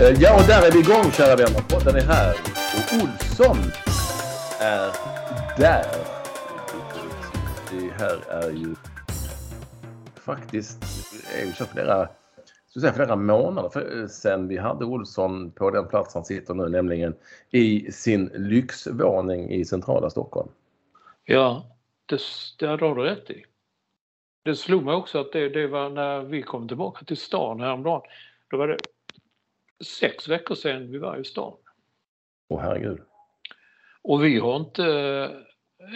Eh, ja, och där är vi igång kära vänner. Podden är här och Olsson är där. Det här är ju faktiskt är ju så flera, säga flera månader för, eh, sedan vi hade Olsson på den plats han sitter nu, nämligen i sin lyxvåning i centrala Stockholm. Ja, det, det har du rätt i. Det slog mig också att det, det var när vi kom tillbaka till stan häromdagen. Då var det sex veckor sedan vi var i stan. Åh herregud. Och vi har inte...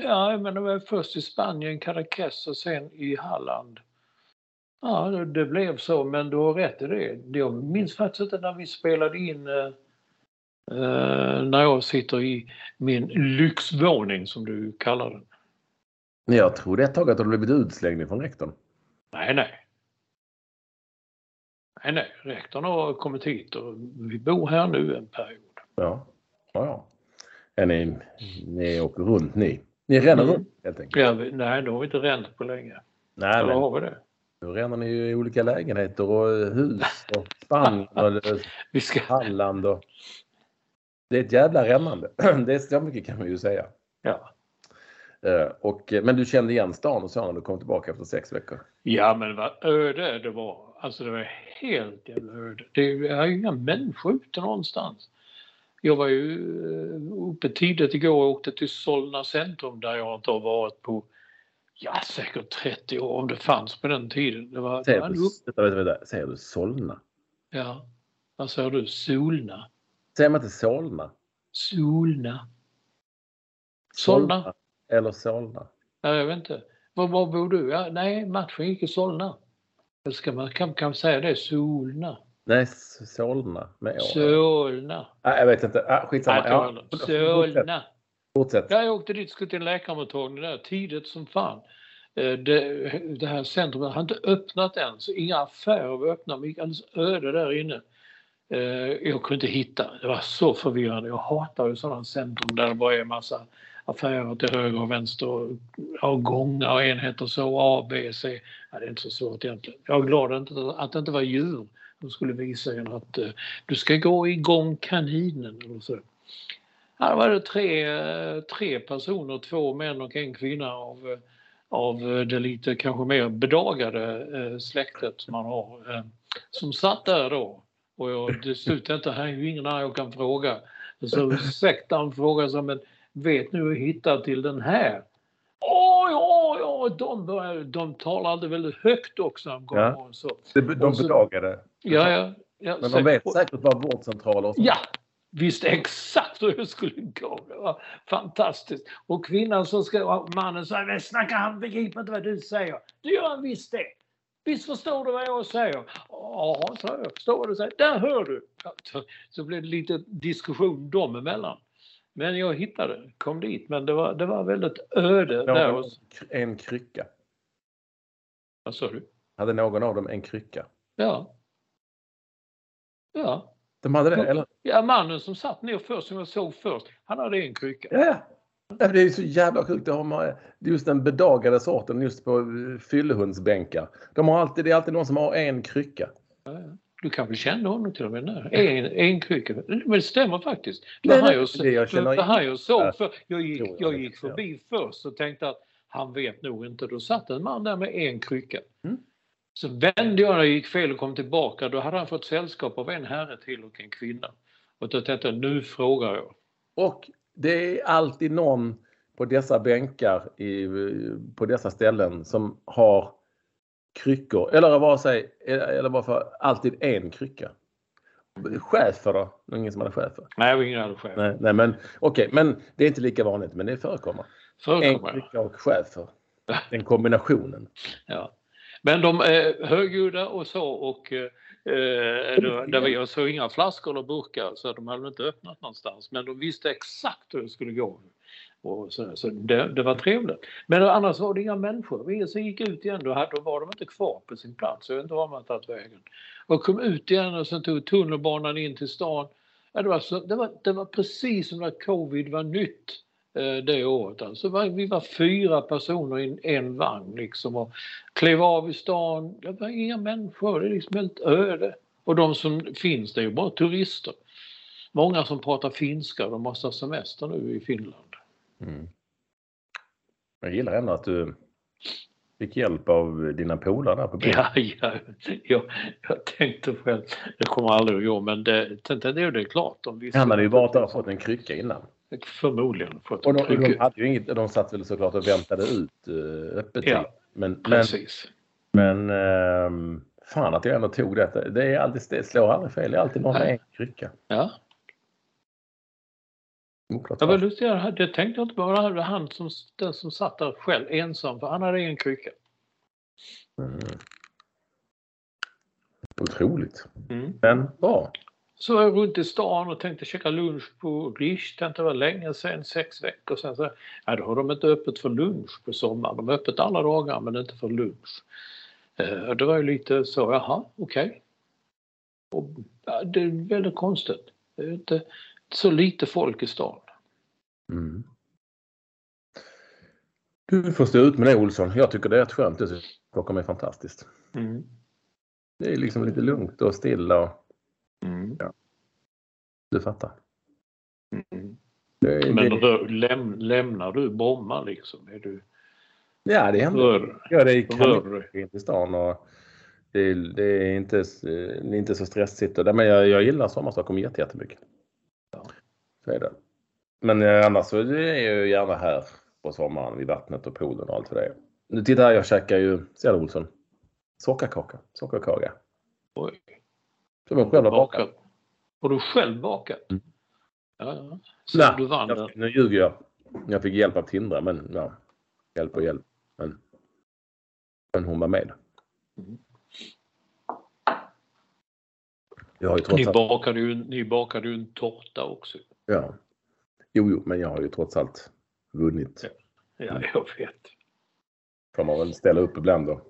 Ja, men det var först i Spanien, Caracas och sen i Halland. Ja, det, det blev så, men du har rätt i det. Jag minns faktiskt inte när vi spelade in eh, eh, när jag sitter i min lyxvåning som du kallar den. Jag trodde ett tag att du blivit utslängd från rektorn. Nej, nej. Nej, nej. Rektorn har kommit hit och vi bor här nu en period. Ja, ja. ja. Är ni, ni åker runt ni? Ni ränner Mm. runt helt enkelt? Ja, vi, nej, då har vi inte ränt på länge. Nej, Eller men har vi det? nu ränner ni ju i olika lägenheter och hus och Spanien och Vi ska... Halland och... Det är ett jävla rännande. Det är så mycket kan man ju säga. Ja. Eh, Och, men du kände igen stan och så när du kom tillbaka efter sex veckor? ja, men vad öde det var. Alltså det var helt jävla öde. Det är ju inga människor ute någonstans. Jag var ju eh, uppe tidigt igår och åkte till Solna centrum där jag inte har varit på ja, säkert 30 år om det fanns på den tiden. Det var, det Säger var du, vänta, vänta, vänta. Säger du Solna? Ja, vad säger du? Solna? Säger man inte Solna? Solna? Solna? Eller Solna? Ja, jag vet inte. Var, var bor du? Ja, nej, matchen gick i Solna. Eller ska man kan, kan man säga det? Solna? Nej, Solna. Med. Solna? Ah, jag vet inte. Ah, skitsamma. Nej, Ja. Solna? Fortsätt. Ja, jag åkte dit, skulle till en läkarmottagning där tidigt som fan. Eh, Det, det här centrumet har inte öppnat än, så inga affärer var öppna. Det gick alldeles öde där inne. Eh, Jag kunde inte hitta. Det var så förvirrande. Jag hatar ju sådana centrum där det bara är massa affärer till höger och vänster ja, gångar och enheter så, A, B, C. Ja, det är inte så svårt egentligen. Jag är glad att, det inte var djur. som skulle visa en att eh, du ska gå igång kaninen eller så. Här var det tre, eh, tre personer, två män och en kvinna av, eh, av eh, det lite kanske mer bedagade släktet som man har. Som satt där då. Och jag, det slutade inte, här är ju ingen annan jag kan fråga. Så ursäkta han frågar men vet ni hur jag hittar till den här? Oj, oj, oj, de, började, de talade väldigt högt också. gång Ja. Så. De Och så-. Ja, ja. ja Men så- de vet säkert vad vårdcentraler och sånt. Ja, visste exakt hur det skulle gå. Det var fantastiskt. Och kvinnan som ska, mannen sa, men snacka han begriper inte vad du säger. Det gör han visst det. Visst förstår du vad jag säger? Ja, sa jag. Förstår vad du säger. Där hör du. Så- Så blev det lite diskussion dem emellan. Men jag hittade, kom dit. Men det var, det var väldigt öde där. Någon, hos- en krycka. Vad sa du? Hade någon av dem en krycka? Ja. Ja. De hade det, eller? Ja, mannen som satt ner först, som jag såg först, han hade en krycka. Ja, ja. Det är ju så jävla sjukt. Det har just den bedagade sorten just på eh, fyllehundsbänkar. De har alltid, det är alltid någon som har en krycka. Du kanske kände honom till och med nu. En, en krycka. Men det stämmer faktiskt. Det nej, jag, det jag känner det jag såg. För jag gick, jag gick förbi först och tänkte att han vet nog inte. Då satt en man där med en krycka. Mm. Så vände jag när jag gick fel och kom tillbaka. Då hade han fått sällskap av en herre till och en kvinna. Och då tänkte jag, nu frågar jag. Och det är alltid någon på dessa bänkar i, på dessa ställen som har kryckor. Eller vad säger eller varför alltid en krycka. Chefer då? Ingen som hade chefer? Nej, ingen hade chef. Nej, nej men okej, men det är inte lika vanligt, men det förekommer. En Förekommer. krycka och chefer. Den kombinationen. Ja. Men de är högljudda och så och eh, det, var, jag såg inga flaskor eller burkar så de hade inte öppnat någonstans. Men de visste exakt hur det skulle gå. Och så så det, det var trevligt. Men annars var det inga människor. Ingen som gick ut igen. Då, hade, då var de inte kvar på sin plats. Jag vet inte var man tagit vägen. Och kom ut igen och sen tog tunnelbanan in till stan. Ja, det, var så, det, var, det var precis som när covid var nytt det året. Alltså, var- vi var fyra personer i en, vagn liksom och klev av i stan. Det var inga människor, det är liksom helt öde. Och de som finns det är ju bara turister. Många som pratar finska, de måste ha semester nu i Finland. Mm. Jag gillar ändå att du fick hjälp av dina polare där på byn. Ja, ja, jag, jag tänkte själv, det kommer aldrig att gå men det, tänkte, det det är klart. De visste Han hade ju varit där och fått en krycka innan. Förmodligen fått Och de, de, hade ju inget, de satt väl såklart och väntade ut uh, öppettid. Ja. Men, men, Precis. men ehm, fan att jag ändå tog det. Det, är alltid, det slår aldrig fel. Det är alltid någon med en krycka. Ja. Oklart var varför. lustigt, jag det tänkte jag inte var han som, den som satt där själv ensam, för han hade en krycka. Mm. Otroligt. Mm. Men bra. Så var jag runt i stan och tänkte käka lunch på Rish. Tänkte det var länge sedan, sex veckor sedan. Så, ja, då har de inte öppet för lunch på sommaren. De är öppet alla dagar men inte för lunch. Eh, det var ju lite så, jaha, okej. Och, ja, Det är väldigt konstigt. Det är inte så lite folk i stan. Mm. Du får stå ut med det Olsson. Jag tycker det är rätt skönt. Det Stockholm är fantastiskt. Mm. Det är liksom lite lugnt och stilla. Och, Mm. du fattar. Mm. Det, Men det, rö- läm, lämnar du Bromma liksom? Är du ja, det händer. rör, Ja, det är rör till stan och det är, det är inte, det är inte så stressigt. Men jag, jag gillar sommarstockholm jätte- jättemycket. Ja. Så är det. Men eh, annars så är jag ju gärna här på sommaren vid vattnet och poolen och allt för det. Nu tittar här, jag käkar ju, ser du Olsson? Sockerkaka. Sockerkaka. Oj. Som jag själv har bakat. Bakat. Har du själv bakat? Mm. Ja, ja. Så Nej, du vann den? jag, nu ljuger jag. Jag fick hjälp av Tindra, men ja. Hjälp och hjälp. Men, men hon var med. Mm. Jag har ju Ni trots allt... bakade, ju, ni bakade ju en tårta också. Ja. Jo, jo, men jag har ju trots allt vunnit. Ja, Mm. jag vet. Får man väl ställa upp ibland då.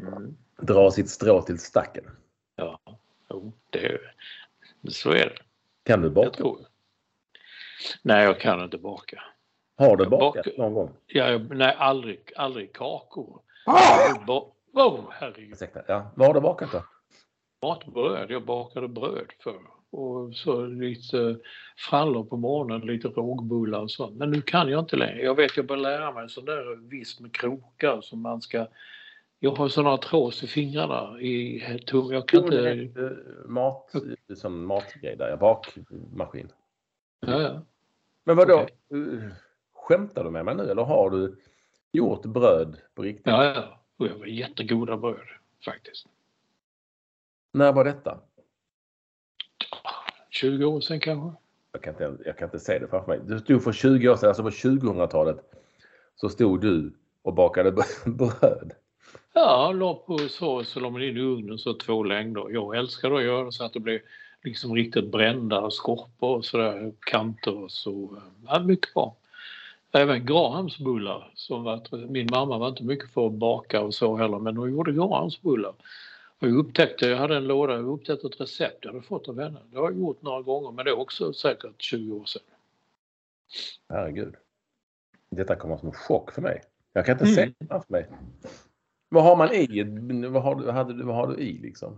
Mm. Dra sitt strå till stacken. Ja, jo, det, så är det. Kan du Jag baka? tror. Nej, jag kan inte baka. Har du Jag bakat bakar. någon gång? Ja, jag, nej, aldrig, aldrig kakor. Ah! Jag ba, oh, herregud. Ursäkta. Ja. Vad har du bakat då? Matbröd. Jag bakade bröd för och så lite frallor på morgonen, lite rågbullar och sånt. Men nu kan jag inte längre. Jag vet jag bör lära mig sån där visst med krokar som man ska... Jag har såna trås i fingrarna i tum. Jag kan Jo, inte... eh, mat, som matgrej där. Bakmaskin. Ja, ja. Men vadå? Okej. eh, Skämtar du med mig nu eller har du gjort bröd på riktigt? Ja, ja. Och jag var jättegoda bröd faktiskt. När var detta? 20 år sedan kanske. Jag kan, inte, jag kan inte se det framför mig. Du stod för 20 år sedan, alltså på 2000-talet, så stod du och bakade bröd. Ja, la på så, så la man in i ugnen så två längder. Jag älskar att göra så att det blir liksom riktigt brända skorpor och sådär, kanter och så. Ja, mycket bra. Även Grahamsbullar. Som var, min mamma var inte mycket för att baka och så heller men hon gjorde Grahamsbullar. Jag upptäckte, jag hade en låda, jag upptäckte ett recept jag hade fått av henne. Det har jag gjort några gånger men det är också säkert 20 år sedan. Herregud. Detta kommer som en chock för mig. Jag kan inte Mm. se det framför mig. Vad har man i? Vad har, du, hade, du- vad har du i liksom?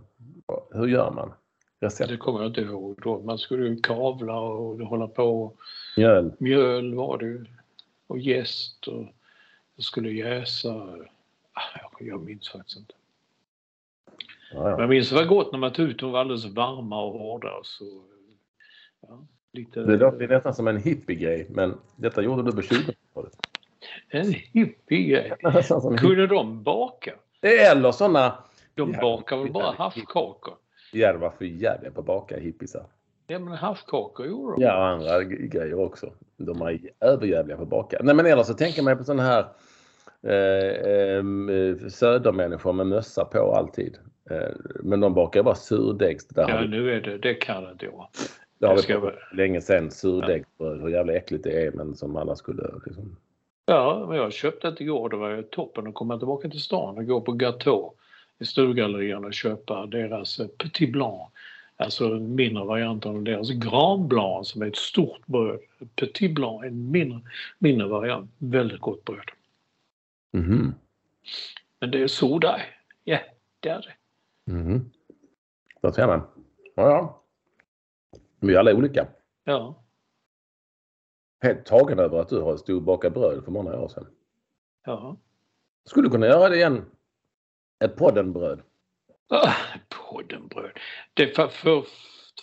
Hur gör man? Recept? Det kommer jag inte ihåg då. Man skulle ju kavla och hålla på. Mjöl? Mjöl var det. Och jäst och det skulle jäsa. Ah, jag- Jag minns faktiskt inte. Ja, Men ja. jag minns det var gott när man tog ut dem var alldeles varma och hårda. Så, ja, lite, Det låter nästan som en hippie-grej, men detta gjorde du på 20-talet. En hippie en hippie. Kunde de baka? Eller sådana... De Ja, bakar väl bara ja. havskakor? Ja, de var för jävliga på att baka hippisar. Ja men havskakor gjorde de. Ja, och andra grejer också. De är överjävliga på att baka. Nej, men eller så tänker man på sådana här eh, eh, södermänniskor med mössa på alltid. Eh, men de bakar bara surdegs. Där Ja vi, nu är det, det kan inte jag. det har det vi ska länge sedan. Surdegsbröd, hur jävla äckligt det är men som alla skulle liksom. Ja, men jag köpte det igår. Det var ju toppen att komma tillbaka till stan och gå på Gateau i Sturegallerierna och köpa deras eh, Petit Blanc. Alltså en mindre variant av deras Grand Blanc som är ett stort bröd. Petit Blanc, en mindre, mindre variant. Väldigt gott bröd. Mhm. Men det är där. Ja, det är det. Mhm. Så ser man. Ja, ja. Vi är alla olika. Ja. Helt tagen över att du har stod och bakat bröd för många år sedan. ja. Skulle kunna göra det igen. Ett poddenbröd. Ah, poddenbröd. Det för, för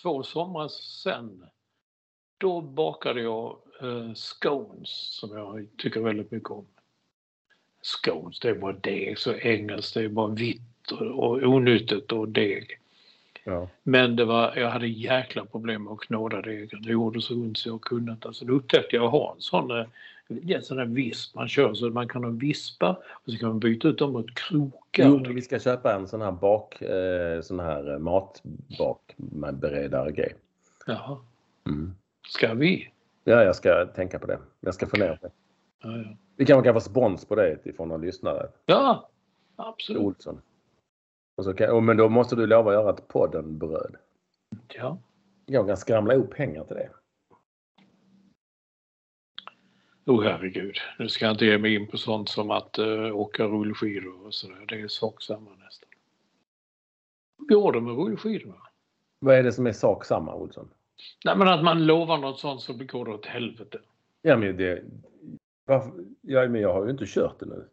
två somrar sedan då bakade jag eh, scones som jag tycker väldigt mycket om. Scones, det är bara deg, så engelskt, det är bara vitt och, och onyttigt och deg. Ja. Men det var, jag hade jäkla problem med att knåda degen. Det gjorde så ont så jag kunde inte. Alltså, då upptäckte jag att ha en sån, eh, en sån där visp man kör så att man kan ha vispa och så kan man byta ut dem mot krokar. Jo, vi ska köpa en sån här bak, eh, sån här matbakberedare grej. Jaha, Mm. ska vi? Ja, jag ska tänka på det. Jag ska fundera på det. Ja, ja. Vi kanske kan få spons på det ifrån någon lyssnare. Ja, absolut. Olsson. Och så kan, oh, men då måste du lova att göra ett poddenbröd. Ja. Jag kan skramla ihop pengar till det. Oh herregud, nu ska jag inte ge mig in på sånt som att uh, åka rullskidor och sådär. Det är sak samma nästan. Går det med rullskidorna? Vad är det som är sak samma, Olsson? Nej men att man lovar något sånt så går det åt helvete. Ja, men det... Varför, ja, men jag har ju inte kört det nu.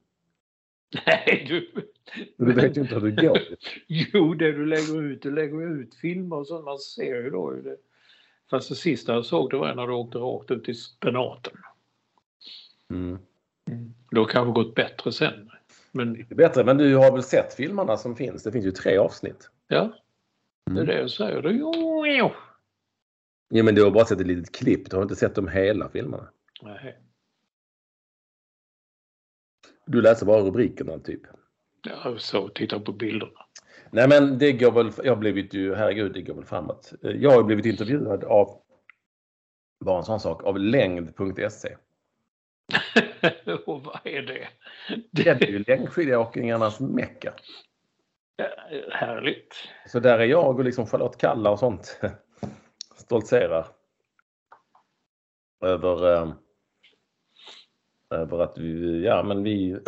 Nej du. Du vet ju inte hur det går. Jo, det du lägger ut, du lägger ut filmer och sånt. Man ser ju då hur det. Fast det sista jag såg det var när du åkte rakt ut i spenaten. Mm. Det har kanske gått bättre sen. Men bättre, men du har väl sett filmerna som finns? Det finns ju tre avsnitt. ja, det är Mm. det jag säger. Det, jo, jo. Ja, men du har bara sett ett litet klipp. Du har inte sett de hela filmerna. Nej. Du läser bara rubrikerna typ. Ja, så titta på bilderna. Nej men det går väl, jag har blivit ju, herregud det går väl framåt. Jag har blivit intervjuad av, bara en sån sak, av längd.se. och vad är det? Det är ju längdskidåkningarnas mecka. är härligt. Så där är jag och liksom Charlotte Kalla och sånt stoltserar. Över, eh, över att vi, ja men vi,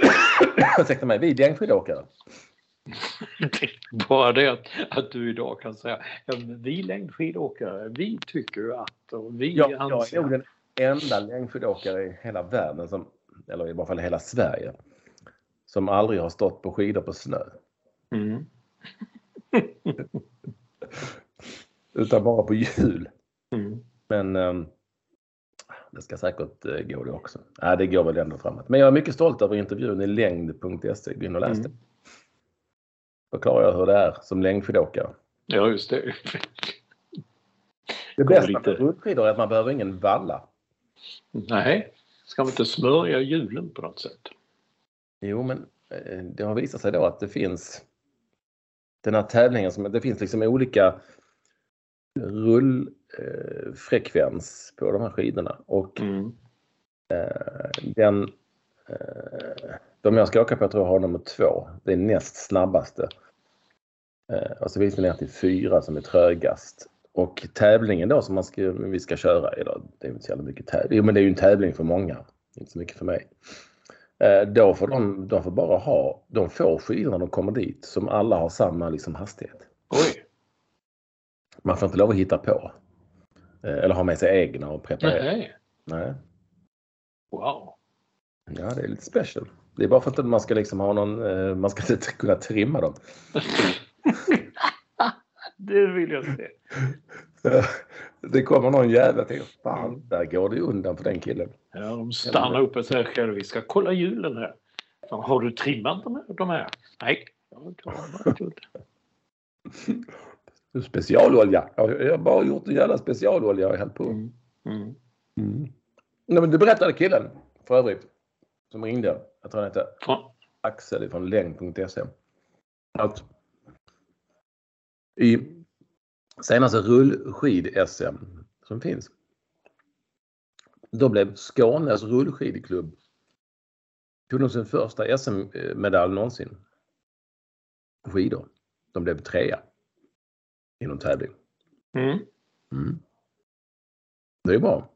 ursäkta mig, vi är längdskidåkare. Bara det att, att du idag kan säga ja, vi längdskidåkare, vi tycker att och vi Jag, jag anser är nog den enda längdskidåkare i hela världen, som, eller i varje fall i hela Sverige, som aldrig har stått på skidor på snö. Mm. Utan bara på hjul. Mm. Men ehm, det ska säkert eh, gå det också. Nej, det går väl ändå framåt. Men jag är mycket stolt över intervjun i längd.se. Gå in och läs. Mm. Förklarar jag hur det är som längdskidåkare. Ja, just det. Det bästa lite- med rullskidor är att man behöver ingen valla. Nej, ska man inte smörja hjulen på något sätt? Jo, men eh, det har visat sig då att det finns den här tävlingen som det finns liksom olika rullfrekvens på de här skidorna och Mm. eh, den eh, de jag ska åka på jag tror jag har nummer två. Det är näst snabbaste. Eh, och så finns det ner till fyra som är trögast. Och tävlingen då som man ska, vi ska köra idag, det är inte så jävla mycket tävling. Jo men det är ju en tävling för många, inte så mycket för mig. Eh, då får de, de får bara ha, de får skidor när de kommer dit som alla har samma liksom, hastighet. Oj! Man får inte lov att hitta på. Eh, eller ha med sig egna och preparera. Nej. Nej. Wow! Ja, det är lite special. Det är bara för att man ska liksom ha någon, eh, man ska inte kunna trimma dem. det vill jag se. Det kommer någon jävla till. Fan, där går det undan för den killen. Ja, de stannar upp och säger själv, vi ska kolla hjulen här. Fan, har du trimmat de här? De här? Nej. Ja, Specialolja. Jag har bara gjort en jävla specialolja och hällt på. Mm. Mm. Mm. Nej, men det berättade killen för övrigt. Som ringde. Jag tror han hette Fan. Axel från längd.se. Att i senaste rullskid-SM som finns. Då blev Skånes rullskidklubb tog de sin första SM-medalj någonsin. Skidor. De blev trea. Inom tävling. Mm. Mm. Det är bra.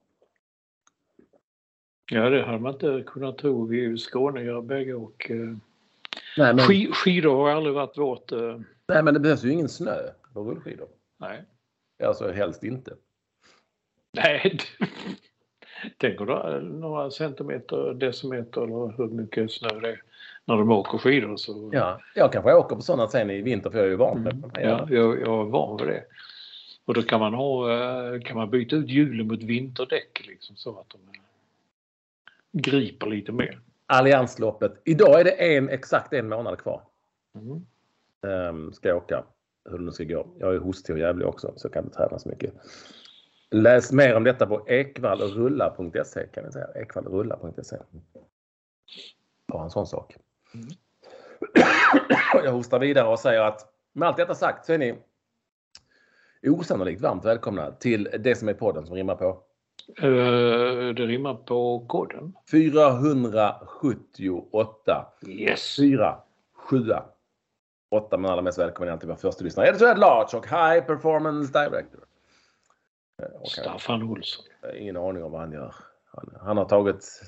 Ja, det hade man inte kunnat tro. Vi är ju skåningar bägge och eh, Nej men, sk- skidor har aldrig varit vårt... Eh, nej, men det behövs ju ingen snö på rullskidor. nej. Alltså helst inte. Nej. Tänk om du har några centimeter, decimeter eller hur mycket snö det är när de åker skidor. Så, Ja, jag kanske åker på sådana sen i vinter för jag är ju van med Mm. det. Ja, jag, jag är van vid det. Och då kan man, ha, eh, kan man byta ut hjulen mot vinterdäck liksom, så att de eh, griper lite mer. Alliansloppet. Idag är det en, exakt en månad kvar. Mm. Um, ska jag åka. Hur det nu ska gå. Jag är hostig och jävlig också så jag kan inte träna så mycket. Läs mer om detta på ekvallrulla.se kan jag säga. Ekvallrulla.se. Bara en sån sak. Mm. Jag hostar vidare och säger att med allt detta sagt så är ni osannolikt varmt välkomna till det som är podden som rimmar på Eh, det rimmar på koden. 478. Yes! 4, 7, 8 men allra mest välkommen igen till vår första lyssnare. Editor at Large och High Performance Director. Eh, han, Staffan Olsson. ingen aning om vad han gör. Han, han har tagit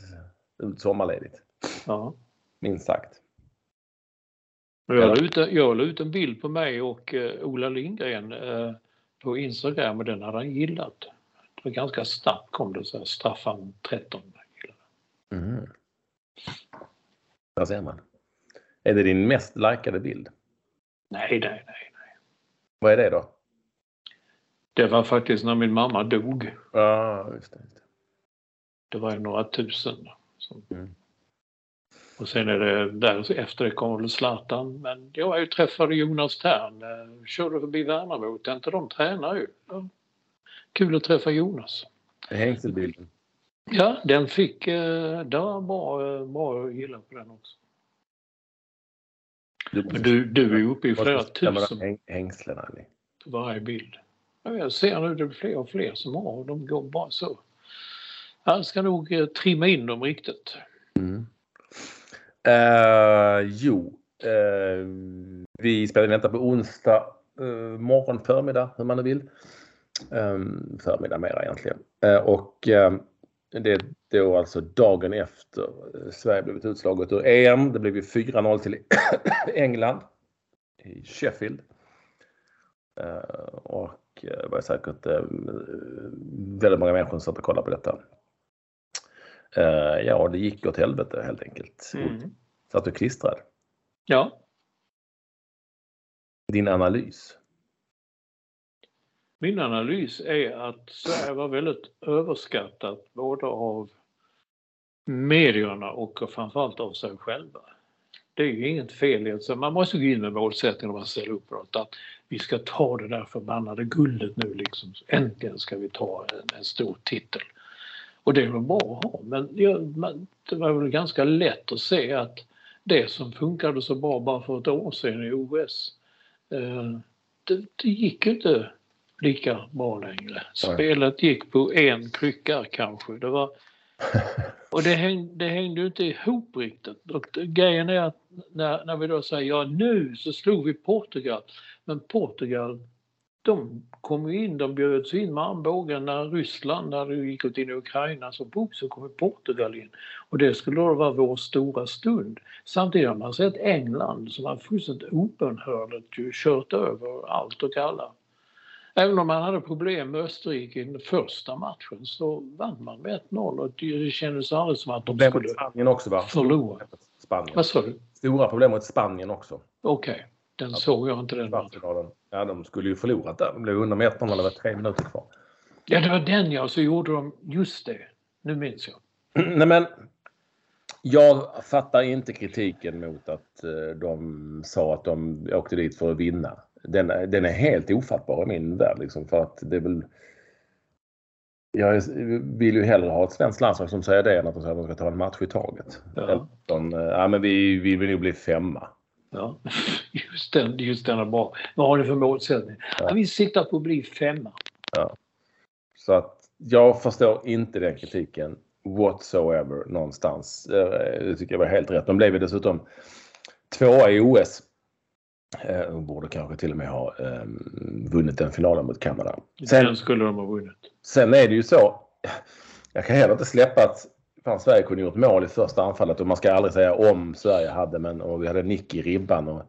ut sommarledigt. Ja. Minst sagt. Jag la ut, jag la ut en bild på mig och eh, Ola Lindgren eh, på Instagram och den hade han gillat. Det var ganska snabbt kom det så här, Staffan 13. Mm. Där ser man. Är det din mest likade bild? Nej, nej, nej. nej. Vad är det då? Det var faktiskt när min mamma dog. Ja, just det. Just det. Det var ju några tusen. Som... Mm. Och sen är det där efter det kommer väl Zlatan. Men jag ju träffade Jonas Tern. eh, Körde förbi Värnamo. Tänkte de tränar ju. Ja. Kul att träffa Jonas. Hängselbilden. Ja, den fick, eh, det var bra, eh, bra att gilla på den också. Men du, du är ju uppe i flera tusen Häng, hängslen, Ali. på varje bild. Ja, jag ser nu det är fler och fler som har och de går bara så. Jag ska nog trimma in dem riktigt. Mm. Uh, jo, uh, vi spelar in detta på onsdag uh, morgon, förmiddag, hur man nu vill. Um, förmiddag mera egentligen. Och det är då alltså dagen efter Sverige blivit utslaget ur EM. Det blev ju 4-0 till England i Sheffield. Och det var säkert väldigt många människor som satt och kollade på detta. Eh, ja, det gick åt helvete helt enkelt. Mm. Satt du klistrad? Ja, Din analys? min analys är att Sverige var väldigt överskattat både av medierna och framförallt av sig själva. Det är ju inget fel i att man måste gå in med målsättningen om man ställer upp något, att vi ska ta det där förbannade guldet nu liksom. Äntligen ska vi ta en, en stor titel. Och det är väl bra att ha, men det var väl ganska lätt att se att det som funkade så bra bara för ett år sedan i OS, eh, det, det gick inte lika bra längre. Spelet gick på en krycka kanske. Det var Och det hängde, det hängde inte ihop riktigt. Och grejen är att när, när vi då säger ja nu så slog vi Portugal. Men Portugal, de kom ju in, de bjöds in med armbågen när Ryssland, när det gick ut in i Ukraina så bok så kom Portugal in. Och det skulle då vara vår stora stund. Samtidigt har man sett England som har fullständigt obönhörligt kört över allt och alla. Även om man hade problem med Österrike i den första matchen så vann man med 1-0 och det kändes aldrig som att de Problem skulle Spanien också va? förlora. Spanien. Vad sa du? Stora problem mot Spanien också. Okej, okay. Den såg jag inte den matchen. Ja, de skulle ju förlorat där. De blev under med 1-0 när det var tre minuter kvar. Ja, det var den ja, så gjorde de just det. Nu minns jag. Nej men, jag fattar inte kritiken mot att eh, de sa att de åkte dit för att vinna. Den, den är helt ofattbar i min värld liksom för att det väl jag vill ju hellre ha ett svenskt landslag som säger det än att de säger att de ska ta en match i taget. Ja. De, ja men vi, vi vill ju bli femma. Ja, just den, just den är bra. Vad har ni för målsättning? Ja. vi siktar på att bli femma. Ja. Så att jag förstår inte den kritiken whatsoever någonstans. Det tycker jag var helt rätt. De blev ju dessutom tvåa i OS. De borde kanske till och med ha um, vunnit den finalen mot Kanada. Sen den skulle de ha vunnit. Sen är det ju så. Jag kan heller inte släppa att fan, Sverige kunde gjort mål i första anfallet och man ska aldrig säga om Sverige hade men och vi hade nick i ribban. Och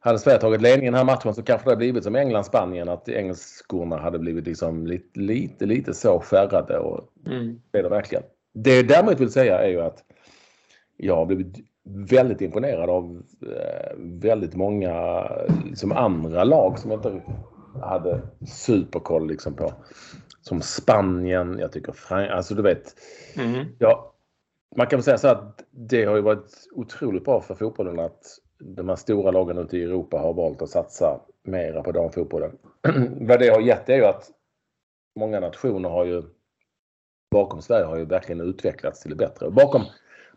hade Sverige tagit ledningen i den här matchen så kanske det hade blivit som England-Spanien att engelskorna hade blivit liksom lite, lite, lite så skärrade och mm. det är det verkligen. Det jag däremot vill säga är ju att jag har blivit väldigt imponerad av eh, väldigt många liksom andra lag som jag inte hade superkoll liksom på. Som Spanien, jag tycker Frankrike, alltså du vet. Mm. Ja, man kan väl säga så att det har ju varit otroligt bra för fotbollen att de här stora lagen ute i Europa har valt att satsa mera på damfotbollen. Vad det har gett är ju att många nationer har ju bakom Sverige har ju verkligen utvecklats till det bättre. Bakom,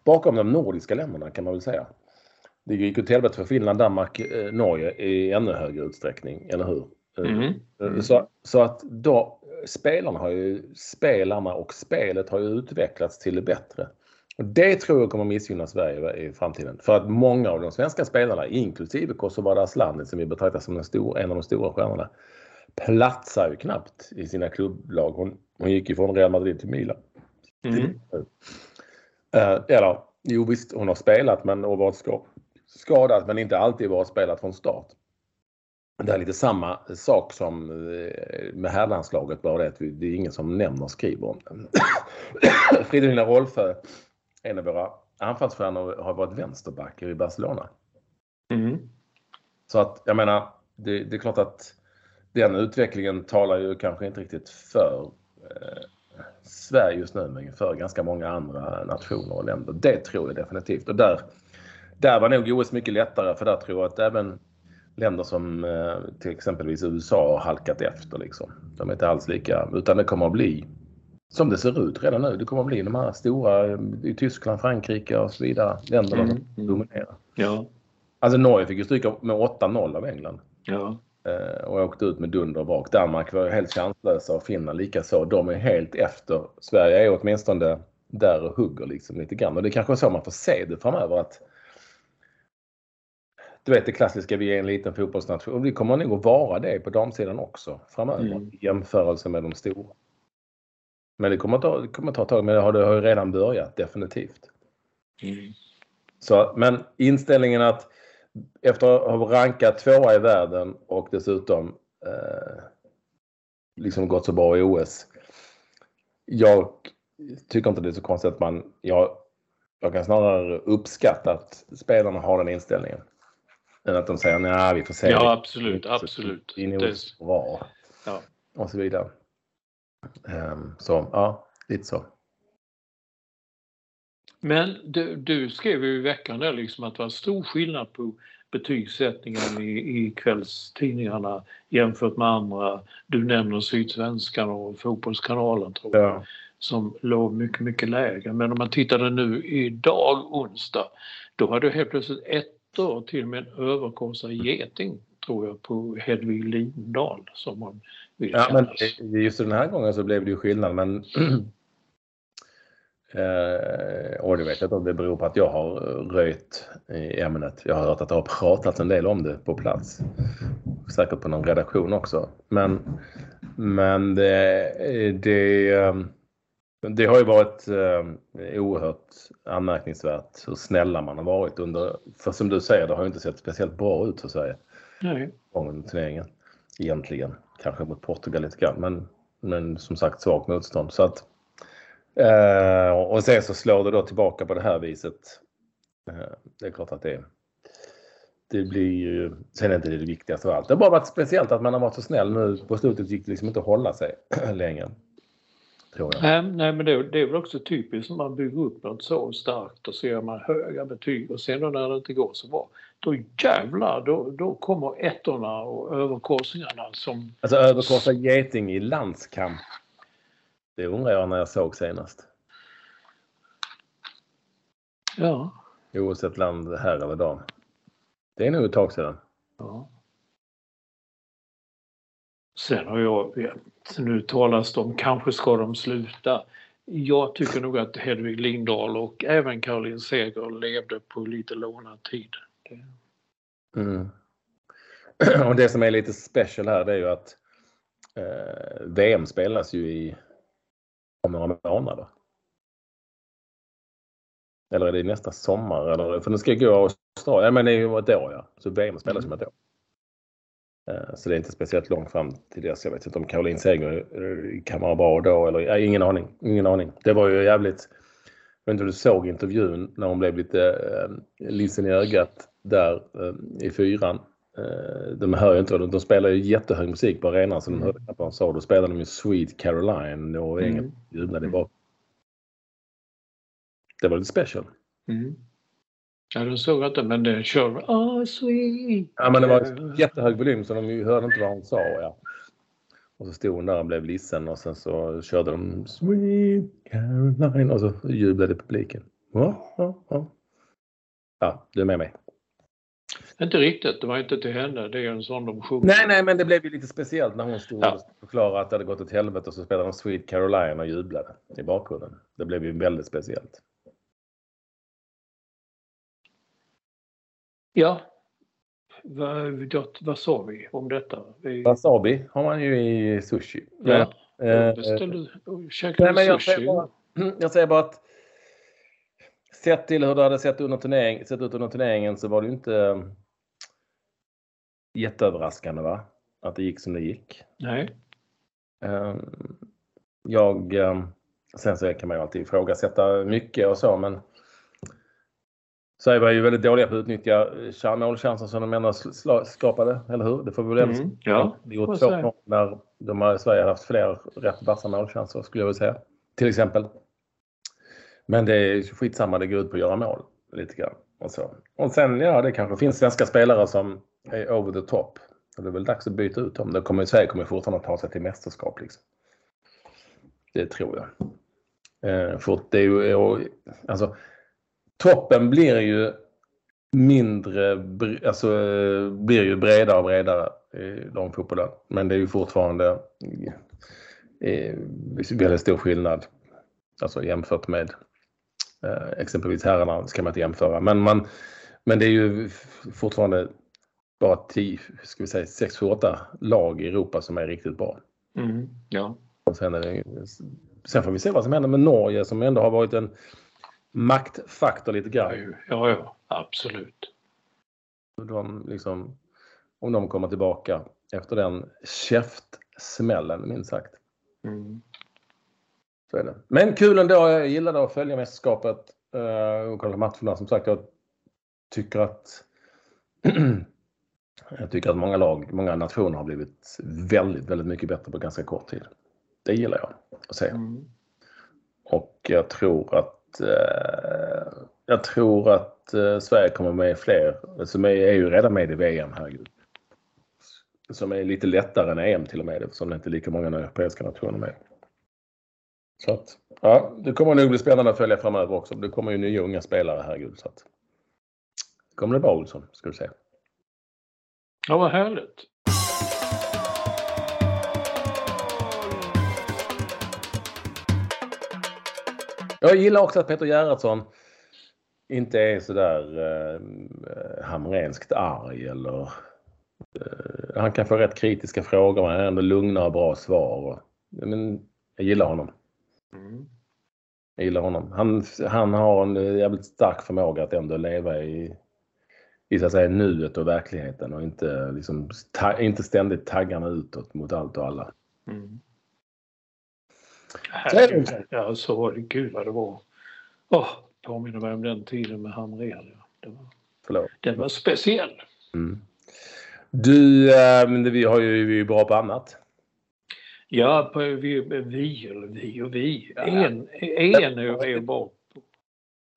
bakom de nordiska länderna kan man väl säga. Det gick åt helvete för Finland, Danmark, eh, Norge i ännu högre utsträckning, eller hur? Mm. Mm. Så, så att då, spelarna har ju, spelarna och spelet har ju utvecklats till det bättre. Och det tror jag kommer missgynna Sverige i framtiden. För att många av de svenska spelarna, inklusive Kosovare Asllani som vi betraktar som en, stor, en av de stora stjärnorna, platsar ju knappt i sina klubblag. Hon, hon gick ju från Real Madrid till Milan. Mm. Uh, eller, jo visst, hon har spelat men och varit skadad men inte alltid varit spelat från start. Det är lite samma sak som eh, med herrlandslaget, bara det att det är ingen som nämner och skriver om det. Fridolina Rolfö, en av våra anfallsstjärnor, har varit vänsterback i Barcelona. Mm. Så att jag menar, det, det, är klart att den utvecklingen talar ju kanske inte riktigt för eh, Sverige just nu, men för ganska många andra nationer och länder. Det tror jag definitivt. Och där, där var nog OS mycket lättare, för där tror jag att även länder som eh, till exempelvis USA har halkat efter. Liksom. De är inte alls lika, utan det kommer att bli som det ser ut redan nu. Det kommer att bli de här stora eh, i Tyskland, Frankrike och så vidare. Länderna mm. som dominerar. Ja. Alltså Norge fick ju stryka med 8-0 av England. Ja. Eh, och åkte ut med dunder och brak. Danmark var helt chanslösa och Finland likaså. De är helt efter. Sverige är åtminstone där och hugger liksom lite grann. Och det är kanske är så man får se det framöver. att du vet det klassiska, vi är en liten fotbollsnation. Och vi kommer nog att vara det på damsidan också framöver mm. i jämförelse med de stora. Men det kommer att ta, det kommer att ta tag, men det har, det har ju redan börjat definitivt. Mm. Så, men inställningen att efter att ha rankat tvåa i världen och dessutom eh, liksom gått så bra i OS. Jag tycker inte det är så konstigt att man, jag, jag kan snarare uppskatta att spelarna har den inställningen. Än att de säger nej, vi får se. Ja, absolut, absolut. Det är nog bra. Ja. Och så vidare. Um, så ja, lite så. Men du, du skrev ju i veckan där liksom att det var stor skillnad på betygssättningen i, i kvällstidningarna jämfört med andra. Du nämner Sydsvenskan och Fotbollskanalen tror jag. Ja. Som låg mycket, mycket lägre. Men om man tittade nu idag onsdag då hade du helt plötsligt ett då till och med en överkorsad geting tror jag på Hedvig Lindahl som man vill ja, men Just den här gången så blev det ju skillnad men Eh, och det vet jag inte om det beror på att jag har röjt i ämnet. Jag har hört att det har pratats en del om det på plats. Säkert på någon redaktion också. Men, men det, det, ehm, det har ju varit eh, oerhört anmärkningsvärt hur snälla man har varit under, för som du säger, det har ju inte sett speciellt bra ut för Sverige. Nej. Turneringen. Egentligen. Kanske mot Portugal lite grann, men, men som sagt svagt motstånd. Så att, eh, och sen så slår det då tillbaka på det här viset. Eh, det är klart att det, det blir ju, sen är det inte det viktigaste av allt. Det har bara varit speciellt att man har varit så snäll nu. På slutet gick det liksom inte att hålla sig längre. Tror jag. Nej, nej men det, det är väl också typiskt när man bygger upp något så starkt och så gör man höga betyg och sen då när det inte går så bra, då jävlar, då, då kommer ettorna och överkorsningarna som... Alltså överkorsa geting i landskamp. Det undrar jag när jag såg senast. Ja. Oavsett land, här eller dam. Det är nog ett tag sedan. ja. Sen har jag, nu talas det om kanske ska de sluta. Jag tycker nog att Hedvig Lindahl och även Caroline Seger levde på lite lånad tid. Mm. Och det som är lite special här det är ju att eh, VM spelas ju i om några månader. Eller är det nästa sommar? Eller, för den ska gå i Australien. Ja, men det är ju ett år ja. Så VM spelas om ett år. Eh, Så det är inte speciellt långt fram till dess. Jag vet inte om Caroline Seger kan vara bra då eller ja, ingen aning. Ingen aning. Det var ju jävligt. Jag vet inte om du såg intervjun när hon blev lite eh, ledsen i ögat där eh, i fyran. Eh, de hör ju inte, de, de spelar ju jättehög musik på arenan så de hörde knappt vad hon sa. Då spelade de ju Sweet Caroline och Mm. jublade bak. Det var lite special. Mm. Ja, den såg inte, men den kör oh, sweet. Ja, men det var jättehög volym så de hörde inte vad hon sa. Ja. Och så stod hon där och blev ledsen och sen så körde de Sweet Caroline och så jublade publiken. Ja, ja, ja. Ja, du är med mig. Inte riktigt, det var inte till henne. Det är en sån de sjunger. Nej, nej, men det blev ju lite speciellt när hon stod Ja. och förklarade att det hade gått åt helvete och så spelade de Sweet Caroline och jublade i bakgrunden. Det blev ju väldigt speciellt. Ja. Vad, sa vi om detta? Vi, Wasabi har man ju i sushi. ja, Eh, jag beställde och käkade Nej, men jag sushi. säger bara- Jag säger bara att sett till hur det hade sett, under turnering, sett ut under turneringen så var det ju inte eh, jätteöverraskande va? Att det gick som det gick. Nej. Eh, Jag, eh, sen så kan man ju alltid ifrågasätta mycket och så men Sverige var ju väldigt dåliga på att utnyttja eh, målchanser som de ändå skapade, eller hur? Det får vi väl ändå Mm, ja, det gjort två gånger när de har, Sverige har haft fler rätt vassa målchanser skulle jag vilja säga. Till exempel. Men det är skitsamma, det går ut på att göra mål lite grann. Och, så. och sen, ja, det kanske finns svenska spelare som är over the top. Och det är väl dags att byta ut dem. Det kommer, Sverige kommer fortfarande att ta sig till mästerskap. Liksom. Det tror jag. Eh, för det är ju, och, alltså, toppen blir ju mindre, alltså eh, blir ju bredare och bredare i damfotbollen. Men det är ju fortfarande eh, väldigt stor skillnad. Alltså jämfört med eh, exempelvis herrarna ska man inte jämföra. Men, man, men det är ju fortfarande bara 10, ska vi säga 6, 7, 8 lag i Europa som är riktigt bra. Mm, ja. Och sen, är det, sen får vi se vad som händer med Norge som ändå har varit en maktfaktor lite grann. ja, ja, absolut. De, liksom, om de kommer tillbaka efter den käftsmällen minst sagt. Mm. Så är det. Men kul ändå. Jag gillade att följa mästerskapet eh, och kolla matcherna. Som sagt, jag tycker att jag tycker att många lag, många nationer har blivit väldigt, väldigt mycket bättre på ganska kort tid. Det gillar jag att se. Mm. Och jag tror att Eh, jag tror att eh, Sverige kommer med fler. Som är, är ju redan med i VM, herregud. Som är lite lättare än EM till och med eftersom det inte är lika många europeiska nationer med. Så att, ja, det kommer nog bli spännande att följa framöver också. Det kommer ju nya unga spelare, herregud. Så att, det kommer det bra Olsson, ska du se. Ja, vad härligt. Jag gillar också att Peter Gerhardsson inte är sådär eh, hamrenskt arg eller eh, han kan få rätt kritiska frågor men han har ändå lugna och bra svar. Och, men, jag gillar honom. Mm. Jag gillar honom. Han, han har en jävligt stark förmåga att ändå leva i, i så att säga, nuet och verkligheten och inte, liksom, ta, inte ständigt taggarna utåt mot allt och alla. Mm. Herregud, Ja, så var det. Gud vad det var. Åh, påminner mig om den tiden med Hamrén. Ja. Det var, Förlåt. den var speciell. Mm. Du, eh, men vi har ju, vi är ju bra på annat. Ja, på, vi, vi, eller vi och vi. Ja. En, en är ju bra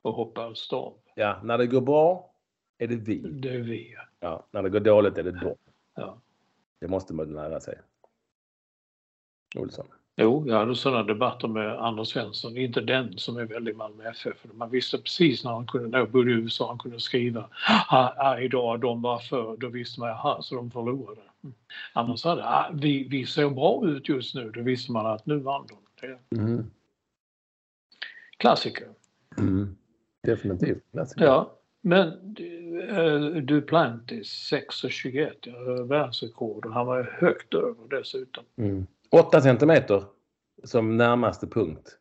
på att hoppa stav. Ja, när det går bra är det vi. Det är vi. ja. Ja, när det går dåligt är det de. Ja. Det måste man lära sig. Olsson. Jo, jag hade sådana debatter med Anders Svensson, inte den som är väldigt Malmö FF. För Man visste precis när han kunde, jag bodde i USA, han kunde skriva ah, ah, idag de var för, då visste man aha, så de förlorade. Mm. Annars hade ah, vi, vi ser bra ut just nu, då visste man att nu vann de. Det Mm. klassiker. Mm. Definitivt. Klassiker. Ja, men eh, Duplantis 6 och 21, ja, världsrekord och han var högt över dessutom. Mm. 8 centimeter som närmaste punkt.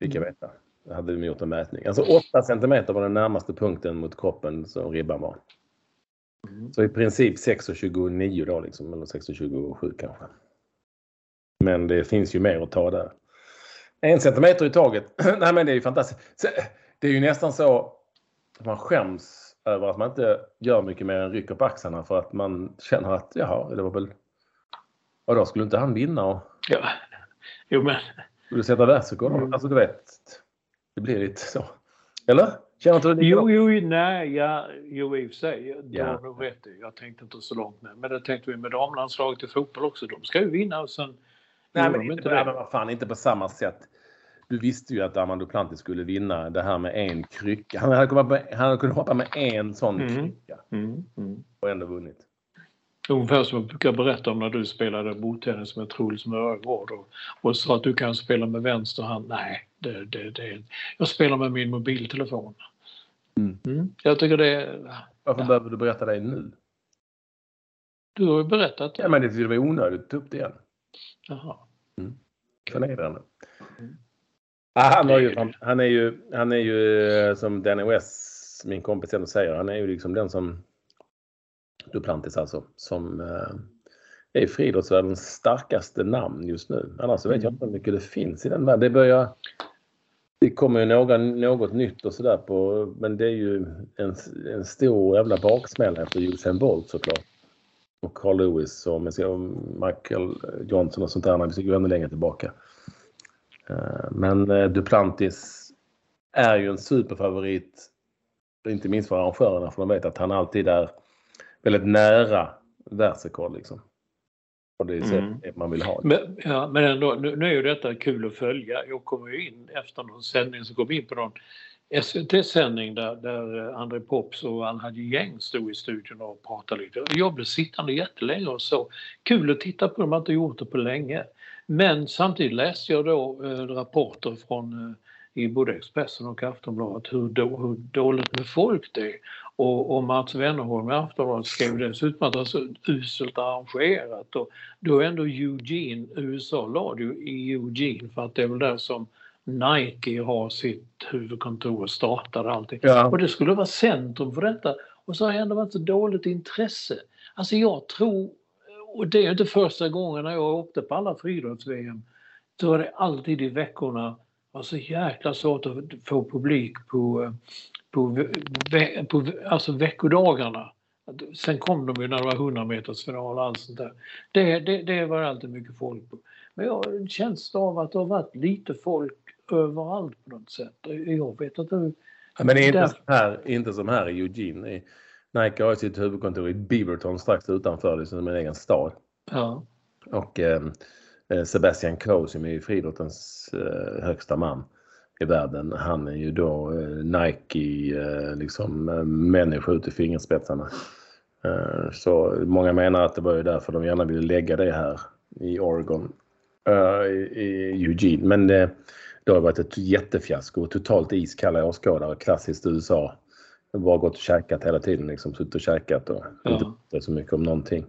Fick jag veta. Jag hade de gjort en mätning. Alltså 8 centimeter var den närmaste punkten mot kroppen som ribban var. Mm. Så i princip 6,29 då liksom, eller 6,27 kanske. Men det finns ju mer att ta där. En centimeter i taget. Nej men det är ju fantastiskt. Det är ju nästan så att man skäms över att man inte gör mycket mer än rycker på axlarna för att man känner att jaha, det var väl... Och då skulle inte han vinna och Ja. Jo men skulle sätta världsrekord? Mm. Alltså du vet, det blir lite så. Eller? Känner inte du? Jo, jo, nej, ja, jo i och för sig. Det Ja. har du rätt i. Jag tänkte inte så långt med. Men det tänkte vi med damlandslaget i fotboll också. De ska ju vinna och sen Nej, men inte, nej, men vad fan, inte på samma sätt. Du visste ju att Armando Duplantis skulle vinna det här med en krycka. Han hade kunnat, hoppa med- han hade kunnat hoppa med en sån Mm. krycka Mm, mm. och ändå vunnit. Ungefär som jag brukar berätta om när du spelade bordtennis med Truls Mörgård och, och sa att du kan spela med vänster hand. Nej, det, det, det, jag spelar med min mobiltelefon. Mm. Mm. Jag tycker det är... Varför behöver du berätta det nu? Du har ju berättat Ja, det. men det var onödigt att ta upp det igen. Jaha. Förnedrande. Mm. Ah, han, ju, han, han är ju, han är ju eh, som Danny West, min kompis ändå säger, han är ju liksom den som Duplantis alltså, som eh, är friidrottsvärldens starkaste namn just nu. Annars så vet jag inte hur mycket det finns i den världen. Det börjar det kommer ju något, något nytt och sådär på, men det är ju en, en stor jävla baksmälla efter Usain Bolt såklart. Och Carl Lewis och Michael Johnson och sånt där vi ska gå ännu längre tillbaka. Eh, Men eh, Duplantis är ju en superfavorit. Inte minst för arrangörerna för de vet att han alltid är väldigt nära världsrekord liksom. Och det är så Mm. det man vill ha. Men, ja, men ändå, nu, nu är ju detta kul att följa. Jag kommer ju in efter någon sändning så kom vi in på någon SVT-sändning där, där André Pops och Alhaji Gäng stod i studion och pratade lite. Jag blev sittande jättelänge och så. Kul att titta på, de har inte gjort det på länge. Men samtidigt läste jag då eh, rapporter från eh, i både Expressen och Aftonbladet hur, då, hur dåligt med folk det är. Och, och Mats Wennerholm i Aftonbladet skrev dessutom att det var så uselt arrangerat. Och då är ändå Eugene, USA la det ju i Eugene för att det är väl där som Nike har sitt huvudkontor och startade allting. Ja. Och det skulle vara centrum för detta. Och så har det ändå varit så dåligt intresse. Alltså jag tror, och det är inte första gången när jag åkte på alla friidrotts-VM, så var det alltid i veckorna var så jäkla svårt att få publik på, på, ve, på alltså veckodagarna. Sen kom de ju när det var 100 meters final och allt sånt där. Det, det, det var alltid mycket folk på. Men jag har en känsla av att det har varit lite folk överallt på något sätt. Jag vet inte hur... Ja, Men det är inte, Där- som här, inte som här i Eugene. Nike har sitt huvudkontor i Beaverton strax utanför, liksom en egen stad. Ja. Och eh, Sebastian Coe som är friidrottens eh, högsta man i världen. Han är ju då eh, Nike eh, liksom eh, människa ut i fingerspetsarna. Eh, så många menar att det var ju därför de gärna ville lägga det här i Oregon. eh, i, Eugene. Men eh, Det har varit ett jättefiasko. Totalt iskalla åskådare. Klassiskt USA. Bara gått och käkat hela tiden. Liksom, suttit och käkat och Ja. inte så mycket om någonting.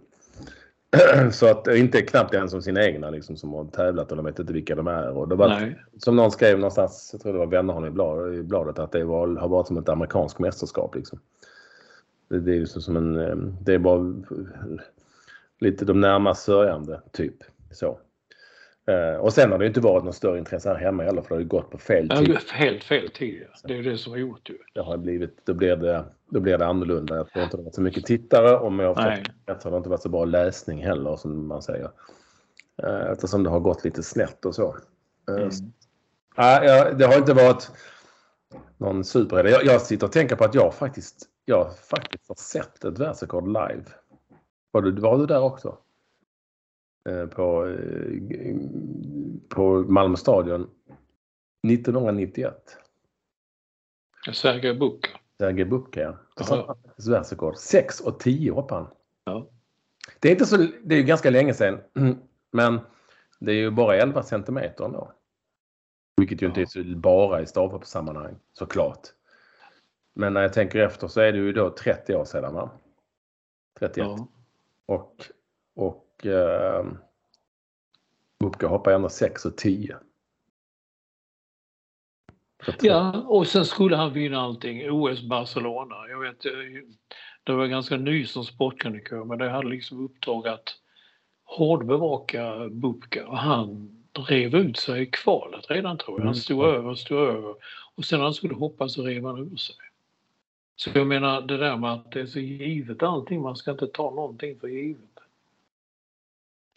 Så att inte knappt ens som sina egna liksom, som har tävlat och de vet inte vilka de är. Och det var, Nej. som någon skrev någonstans, jag tror det var Wennerholm i blad- i bladet, att det var, har varit som ett amerikanskt mästerskap. Liksom. Det, det är ju som en, eh, det är bara lite de närmast sörjande typ. Så. Eh, och sen har det inte varit något större intresse här hemma heller för det har ju gått på fel Ja, tid. helt fel tid. ja. Det är det som har gjort ju. Det har blivit, då, blir det, då blir det annorlunda. Jag tror inte det har varit så mycket tittare. Om jag har rätt så har det inte varit så bra läsning heller som man säger. Eh, Eftersom det har gått lite snett och så. Eh, Mm. Nej, ja, det har inte varit någon superhjälte. Jag, jag sitter och tänker på att jag faktiskt, jag faktiskt har sett ett världsrekord live. Var du, var du där också? Eh, På, eh, på Malmö stadion 1991. Sergej Bubka. Sergej Bubka, ja. Och så världsrekord. 6 och 10 hoppade han. Ja. Det är inte så, det är ju ganska länge sedan. Men det är ju bara 11 centimeter ändå. Vilket ju inte är så bara i stavhoppssammanhang såklart. Men när jag tänker efter så är det ju då 30 år sedan va? 31. Ja. Och, och eh, Bubka hoppar ändå 6 och 10. Så tre- ja, och sen skulle han vinna allting. OS Barcelona. Jag vet, eh, det var ganska ny som sportkrönikör men det hade liksom uppdrag att hårdbevaka Bubka och han rev ut sig i kvalet redan tror jag. Han stod Mm. över och stod över och sen när han skulle hoppa så rev han ur sig. Så jag menar det där med att det är så givet allting, man ska inte ta någonting för givet.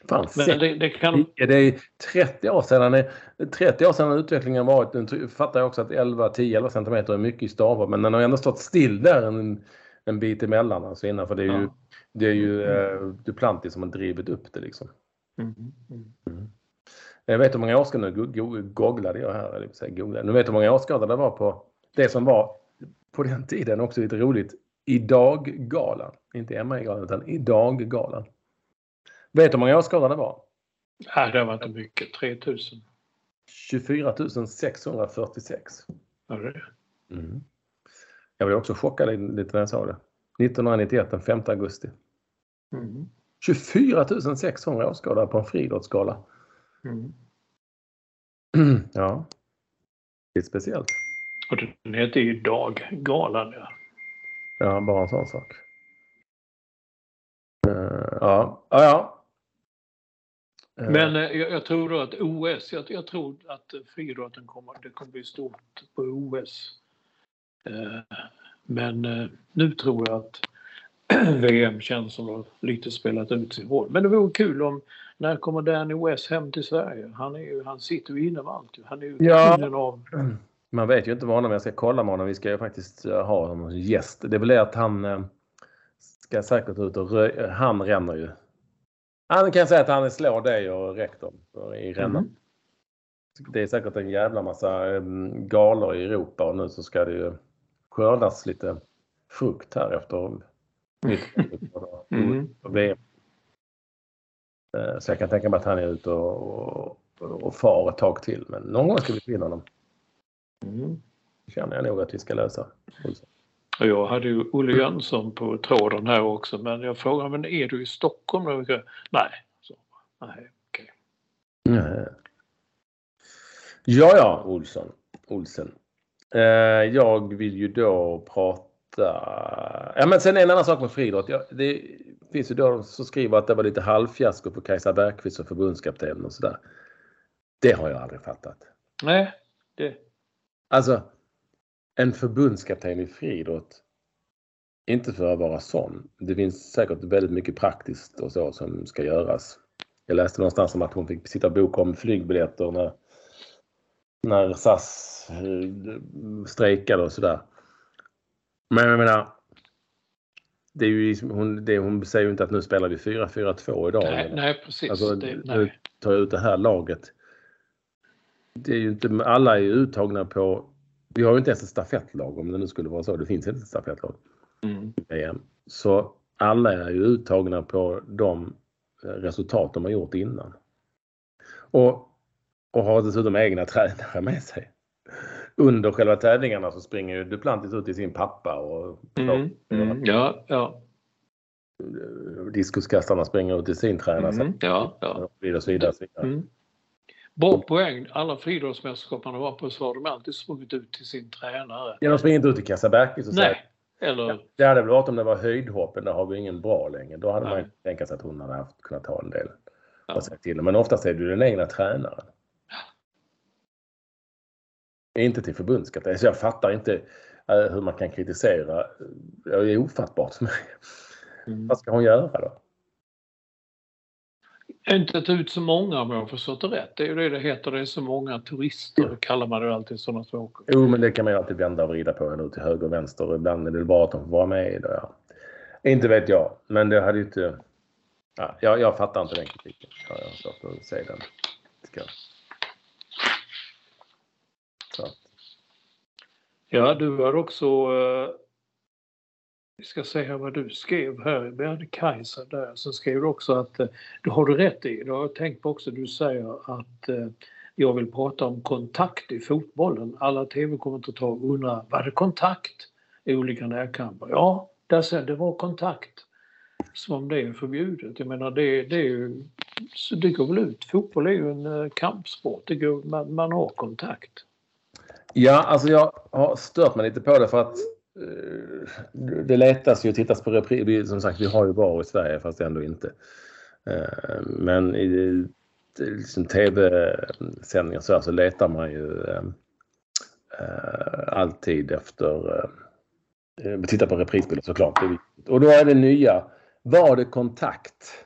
Fan, Men det, det kan... Det är 30 år sedan, 30 år sedan utvecklingen varit. Nu fattar jag också att 11, 10-11 centimeter är mycket i stavar men den har ändå stått still där en, en bit emellan alltså innan för det är ju, Ja. det är ju eh, Duplantis som har drivit upp det liksom. Mm, mm. Jag vet hur många åskådare, nu go- go- googlade jag här, säga googlade. Nu vet hur många åskådare det var på det som var på den tiden också lite roligt. Idag-galan. Inte MA-galan utan Idag-galan. Vet du hur många åskådare det var? Nej, det var inte mycket. 3000. 24 646. Var det? Mm. Jag blev också chockad lite när jag sa det. 1991 den 5 augusti. Mm. 24 600 åskådare på en friidrottsgala. Mm. ja. Det är speciellt. Och den hette ju Daggalan. Ja. Ja, bara en sån sak. Eh, ja, ja, ja. Eh, Men eh, jag, jag tror då att OS, jag, jag tror att friidrotten kommer, det kommer bli stort på OS. Eh, men eh, nu tror jag att VM känns som att lite spelat ut sin roll. Men det vore kul om, när kommer Danny West hem till Sverige? Han, är ju, han sitter ju inne med allt. Han är ju Ja. av... Man vet ju inte vad honom, jag ska kolla med honom. Vi ska ju faktiskt ha honom som gäst. Det är väl det att han ska säkert ut och rö- eh, han ränner ju. Han kan säga att han slår dig och rektorn i rännan. Mhm. Det är säkert en jävla massa eh, galor i Europa och nu så ska det ju skördas lite frukt här efter VM. Eh, Så jag kan tänka mig att han är ute och, och, och far ett tag till. Men någon gång ska vi finna honom. Mm. Känner jag nog att vi ska lösa. Och jag hade ju Olle Jönsson på tråden här också men jag frågade men är du i Stockholm? Nej. Så, nej, okej. Nej. Ja, ja, Olsson. Olsen. Eh, jag vill ju då prata... Ja, men sen en annan sak med friidrott. Ja, det finns ju de som skriver att det var lite halvfiasko för Kajsa Bergqvist och förbundskaptenen och sådär. Det har jag aldrig fattat. Nej, det... Alltså, en förbundskapten i friidrott. Inte för att vara sån. Det finns säkert väldigt mycket praktiskt och så som ska göras. Jag läste någonstans om att hon fick sitta och boka om flygbiljetter när, när SAS eh, strejkade och sådär. Men jag menar. Det är ju, liksom- hon, det, hon säger ju inte att nu spelar vi 4-4-2 idag. Nej, nej precis. Alltså, det, nu nej. tar jag ut det här laget. Det är ju inte, alla är ju uttagna på, vi har ju inte ens ett stafettlag om det nu skulle vara så. Det finns inte ett stafettlag Mm. Så alla är ju uttagna på de eh, resultat de har gjort innan. Och Och har dessutom egna tränare med sig. Under själva tävlingarna så springer ju Duplantis ut till sin pappa och Mm, mm, ja, ja. diskuskastarna springer ut till sin tränare. Mm, ja, ja. Och så vidare, så vidare. Bra poäng. Alla friidrottsmästerskap man har varit på så har de alltid sprungit ut till sin tränare. Ja, de springer inte ut till Kasaberkis och säger Nej, eller Det hade väl varit om det var höjdhoppen, där har vi ingen bra längre. Då hade Nej. man ju tänka sig att hon hade haft, kunnat ta en del. Ja. Och till. Men oftast är det ju den egna tränaren. Inte till förbundskapten. Så jag fattar inte eh, hur man kan kritisera. Det är ofattbart för mig. mm. Vad ska hon göra då? Inte ta ut så många om jag har förstått det rätt. Det är ju det det heter. Det är så många turister kallar man det alltid sådana som åker. Jo, men det kan man ju alltid vända och vrida på. Nu till höger och vänster. Ibland är det bra att de får vara med i det. Ja. Inte vet jag. Men det hade ju inte... Ja, jag, jag fattar inte den kritiken. Ja, jag har svårt att se den. Ska... Så. Ja, du har också... Vi ska se här vad du skrev här. Vi hade Kajsa där. Så skrev du också att det du har du rätt i. Det har jag tänkt på också. Du säger att eh, jag vill prata om kontakt i fotbollen. Alla tv-kommentatorer undrar, var det kontakt i olika närkamper? Ja, där ser det var kontakt. Som om det är förbjudet. Jag menar det, det är ju, det går väl ut. Fotboll är ju en eh, kampsport. Det går, man, man har kontakt. Ja, alltså jag har stört mig lite på det för att Eh, det letas ju och tittas på repriser. Som sagt, vi har ju VAR i Sverige fast ändå inte. Eh, men i liksom tv-sändningar så, här så letar man ju eh, alltid efter titta på reprisbilder såklart. Och då är det nya. Var det kontakt?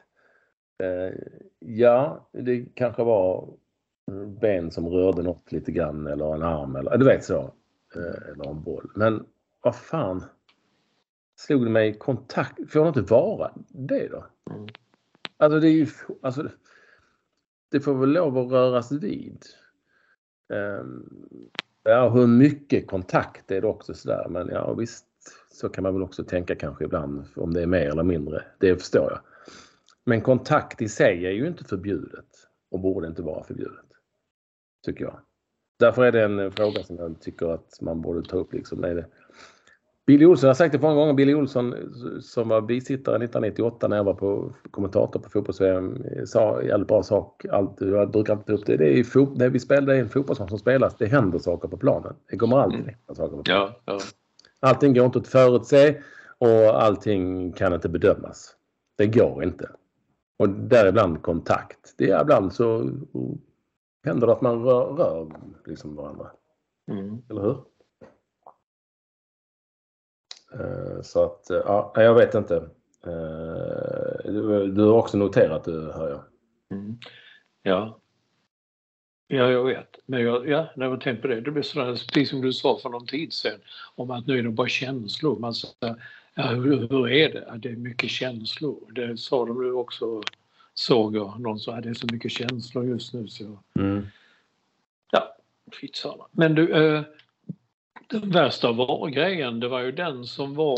Ja, det kanske var ben som rörde något lite grann eller en arm eller du vet så. Eller en boll. Men vad fan. Slog det mig kontakt? Får det inte vara det då? Mm. Alltså det är ju, alltså det får väl lov att röras vid. Ehm, Ja, hur mycket kontakt är det också sådär. Men ja visst, så kan man väl också tänka kanske ibland om det är mer eller mindre. Det förstår jag. Men kontakt i sig är ju inte förbjudet och borde inte vara förbjudet. Tycker jag. Därför är det en fråga som jag tycker att man borde ta upp. Liksom. Är det... Billy Olsson, jag har sagt det många gånger, Billy Olsson som var bisittare 1998 när jag var på kommentator på fotbolls sa jävligt bra sak. Allt, jag brukar inte ta upp det. det är fot, när vi spelar, det är en fotbollsmatch som spelas. Det händer saker på planen. Det kommer alltid Mm. hända saker på planen. Ja, ja. Allting går inte att förutse och allting kan inte bedömas. Det går inte. Och däribland kontakt. Det är ibland så händer det att man rör, rör liksom varandra. Mm. Eller hur? Eh, Så att, eh, ja, jag vet inte. Eh, Du, har också noterat det, hör jag. Mm. Ja. Ja, jag vet. Men jag, ja, när har tänkt på det, det blir sådär, precis som du sa för någon tid sedan, om att nu är det bara känslor. Man säger, ja, hur, hur är det? Ja, det är mycket känslor. Det sa de nu också, såg jag. Någon sa att det är så mycket känslor just nu så Mm. Ja, skitsamma. Men du, den värsta var grejen, det var ju den som var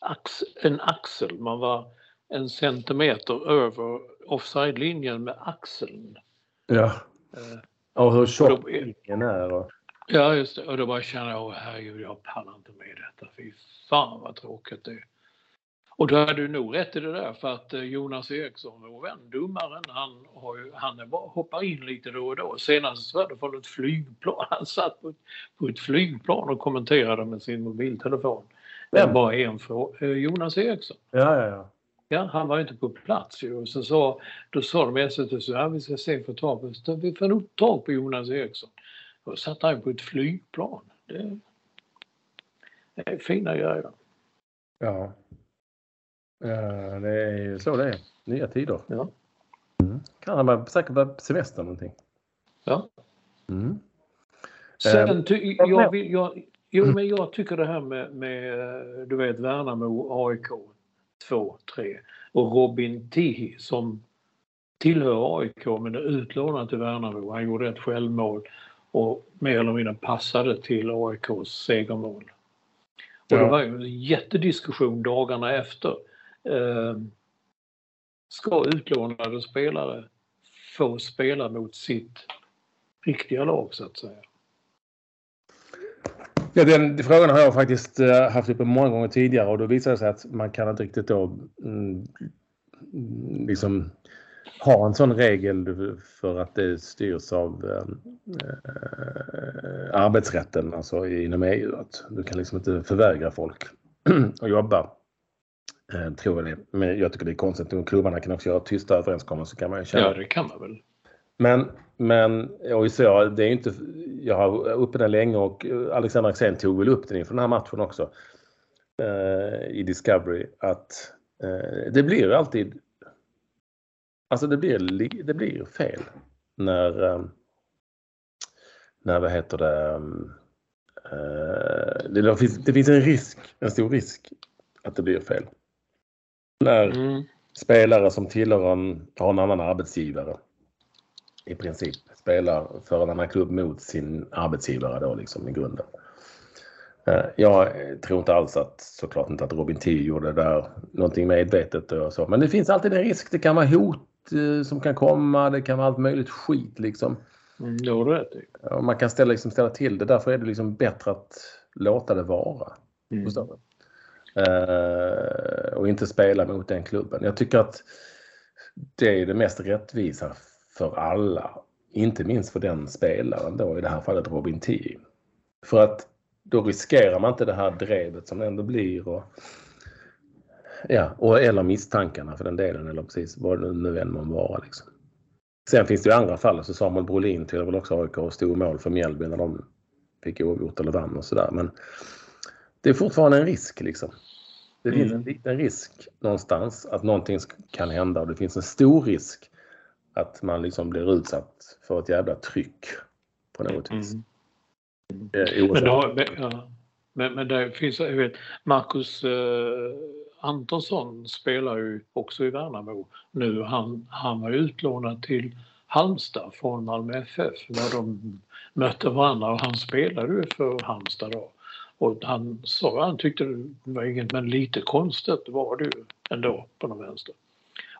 ax, en axel. Man var en centimeter över offside-linjen med axeln. Ja. Eh, Och hur tjock linjen är. Och... Ja, just det. Och då bara kände jag, åh herregud, jag pallar inte med detta. Fy fan vad tråkigt det är. Och du hade ju nog rätt i det där för att eh, Jonas Eriksson, vår vän, domaren, han, har ju, han är bara, hoppar in lite då och då. Senast var det från ett flygplan. Han satt på ett, på ett flygplan och kommenterade med sin mobiltelefon. Vem? Men bara en fråga. Eh, Jonas Eriksson. Ja, ja, ja. Ja, han var ju inte på plats ju. Och så sa, då sa de i SVT så ja, vi ska se för tag på, vi får nog tag på Jonas Eriksson. Då satt han på ett flygplan. Det, det är fina grejer. Ja. Ja, det är ju så det är. Nya tider. Ja. Mm. Kan han vara, säkert på semester någonting. Ja. Mm. Sen ty, jag, vill, jag, jo, men jag tycker det här med, med du vet Värnamo, AIK 2-3 och Robin Tihi som tillhör AIK men är utlånad till Värnamo. Han gjorde ett självmål och mer eller mindre passade till AIKs segermål. Och Ja. det var ju en jättediskussion dagarna efter. Eh, ska utlånade spelare få spela mot sitt riktiga lag så att säga. Ja, den frågan har jag faktiskt eh, haft uppe många gånger tidigare och då visar det sig att man kan inte riktigt då mm, liksom ha en sån regel för att det styrs av ehm, eh, arbetsrätten, alltså inom EU. Att du kan liksom inte förvägra folk att jobba. Eh, tror jag det. Men jag tycker det är konstigt. Och klubbarna kan också göra tysta överenskommelser kan man ju känna. Ja, det kan man väl. Men, men och så, det är inte, jag har uppe den länge och Alexander Axén tog väl upp den inför den här matchen också eh, i Discovery att eh, det blir alltid Alltså det blir, det blir fel när, eh, när vad heter det, eh, det, finns, det finns en risk, en stor risk att det blir fel. När mm. spelare som tillhör en, har en annan arbetsgivare i princip spelar för en annan klubb mot sin arbetsgivare då liksom i grunden. Eh, jag tror inte alls att såklart inte att Robin T gjorde det där någonting medvetet och så. Men det finns alltid en risk. Det kan vara hot Eh, som kan komma. Det kan vara allt möjligt skit liksom. Mm, det har du rätt i. Man kan ställa, liksom, ställa till det. Därför är det liksom bättre att låta det vara. Mm. Eh, och inte spela mot den klubben. Jag tycker att det är det mest rättvisa för alla. Inte minst för den spelaren då, i det här fallet Robin T. För att då riskerar man inte det här drevet som det ändå blir. Och, Ja, och, eller misstankarna för den delen eller precis vad det nu än må vara. Liksom. Sen finns det ju andra fall, så Samuel Brolin till väl också AIK och stod mål för Mjällby när de fick oavgjort eller vann och sådär. Men det är fortfarande en risk liksom. Det finns en liten risk någonstans att någonting kan hända och det finns en stor risk att man liksom blir utsatt för ett jävla tryck på något vis. Mm. Men, då, ja. men, men det finns, jag vet, Marcus eh, Antonsson spelar ju också i Värnamo nu. Han, han var utlånad till Halmstad från Malmö FF när de mötte varandra och han spelade ju för Halmstad då. Och han sa han tyckte det var inget men lite konstigt var det ju ändå på någon vänster.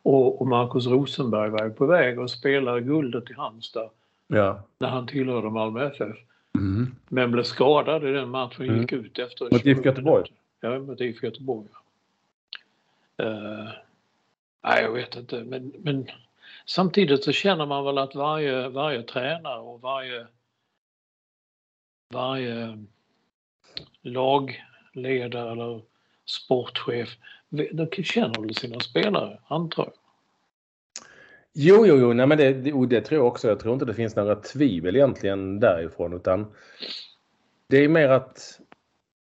Och, och Markus Rosenberg var på väg att spela guldet i Halmstad ja. när han tillhörde Malmö FF. Mm. Men blev skadad i den matchen mm. gick ut efter Mot IFK Göteborg? Ja, mot IFK Göteborg. Ja. Uh, nej, jag vet inte, men, men samtidigt så känner man väl att varje, varje tränare och varje, varje lagledare eller sportchef, de känner väl sina spelare, antar jag. Jo, jo, jo, nej, men det, det, det tror jag också. Jag tror inte det finns några tvivel egentligen därifrån utan det är mer att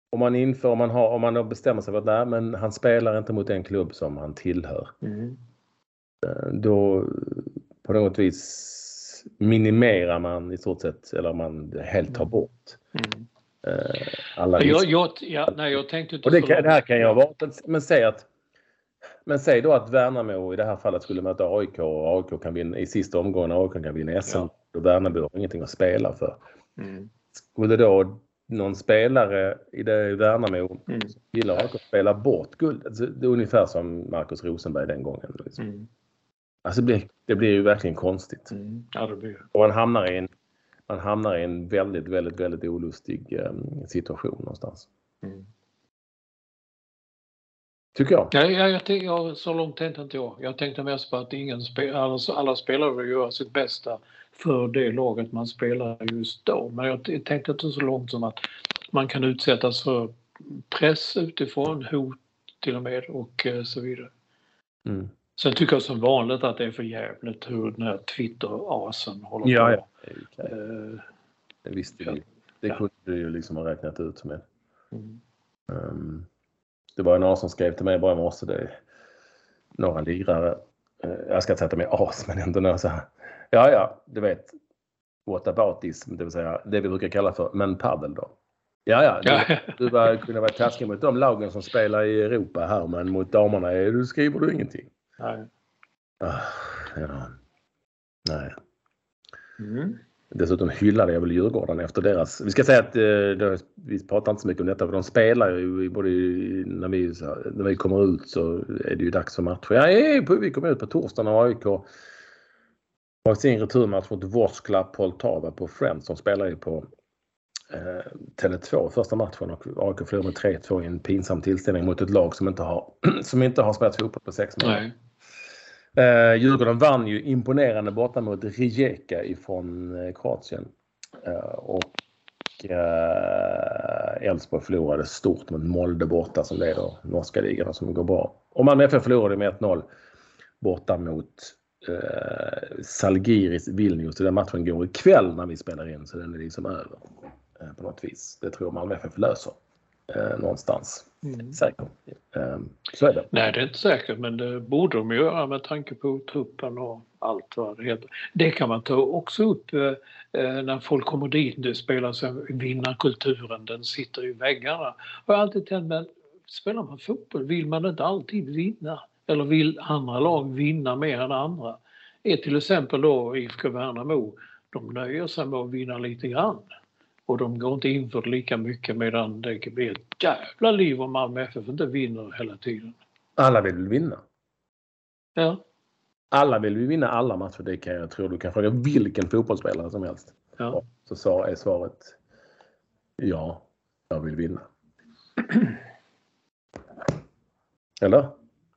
om man inför, om man, har, om man bestämmer sig för att nej, men han spelar inte mot den klubb som han tillhör. Mm. Då på något vis minimerar man i stort sett, eller man helt tar mm. bort mm. Eh, alla jag, jag, ja, nej, jag tänkte inte och det, kan, det här kan jag vara, men säg att men säg då att Värnamo i det här fallet skulle möta AIK och AIK kan vinna i sista omgången AIK kan vinna SM. Ja. Och Värnamo har ingenting att spela för. Mm. Skulle då någon spelare i det Värnamo mm. gillar att spela bort guld. Alltså, det är ungefär som Markus Rosenberg den gången. Liksom. Mm. Alltså det blir, det blir ju verkligen konstigt. Mm. Ja, det blir. Och man hamnar i en, man hamnar i en väldigt, väldigt, väldigt olustig um, situation någonstans. Mm. Tycker jag. Ja, jag, jag, jag, så långt tänkte inte jag. Jag tänkte mest på att ingen spel, alla, alla spelare vill göra sitt bästa för det laget man spelar just då. Men jag tänkte inte så långt som att man kan utsättas för press utifrån, hot till och med och eh, så vidare. Mm. Sen tycker jag som vanligt att det är för jävligt hur den här Twitter-asen håller ja, på. Ja, okay. uh, det visste vi. Det kunde du ju liksom ha räknat ut med. Mm. Um, det var någon som skrev till mig bara i morse. Det är några lirare. Uh, jag ska inte säga att de är as, men ändå några så här Ja, ja, du vet. What about this? Det vill säga det vi brukar kalla för men paddel då. Ja, ja. Du, du var, kunde vara taskig mot de lagen som spelar i Europa här men mot damerna du skriver du ingenting. Nej. Ah, ja. Nej. Mm. Dessutom hyllade jag väl Djurgården efter deras... Vi ska säga att eh, vi pratar inte så mycket om detta för de spelar ju både när vi, när vi kommer ut så är det ju dags för matcher. Ja, vi kommer ut på torsdag när AIK har sin returmatch mot Vorskla Poltava på Friends som spelar ju på eh, Tele2 första matchen och AIK förlorade med 3-2 i en pinsam tillställning mot ett lag som inte har, som inte har spelat fotboll på sex månader. Eh, Djurgården vann ju imponerande borta mot Rijeka ifrån eh, Kroatien. Eh, och eh, Elfsborg eh, förlorade stort mot Molde borta som leder norska ligan som går bra. Och Malmö FF förlorade med 1-0 borta mot eh, Salgiris Vilnius. Den matchen går ikväll när vi spelar in så den är liksom över eh, på något vis. Det tror jag Malmö FF löser eh, någonstans. Mm. Säkert. Eh, så är det. Nej, det är inte säkert, men det borde de göra med tanke på truppen och allt vad det heter. Det kan man ta också upp eh, eh när folk kommer dit. Det spelas vinnarkulturen, den sitter i väggarna. Jag har alltid tänkt, men spelar man fotboll vill man inte alltid vinna? Eller vill andra lag vinna mer än andra? Är till exempel då IFK Värnamo, de nöjer sig med att vinna lite grann och de går inte in för lika mycket medan det blir ett jävla liv om Malmö FF inte vinner hela tiden. Alla vill vinna? Ja. Alla vill vi vinna alla matcher, det kan jag tro. Du kan fråga vilken fotbollsspelare som helst. Ja. Så är svaret ja, jag vill vinna. Eller?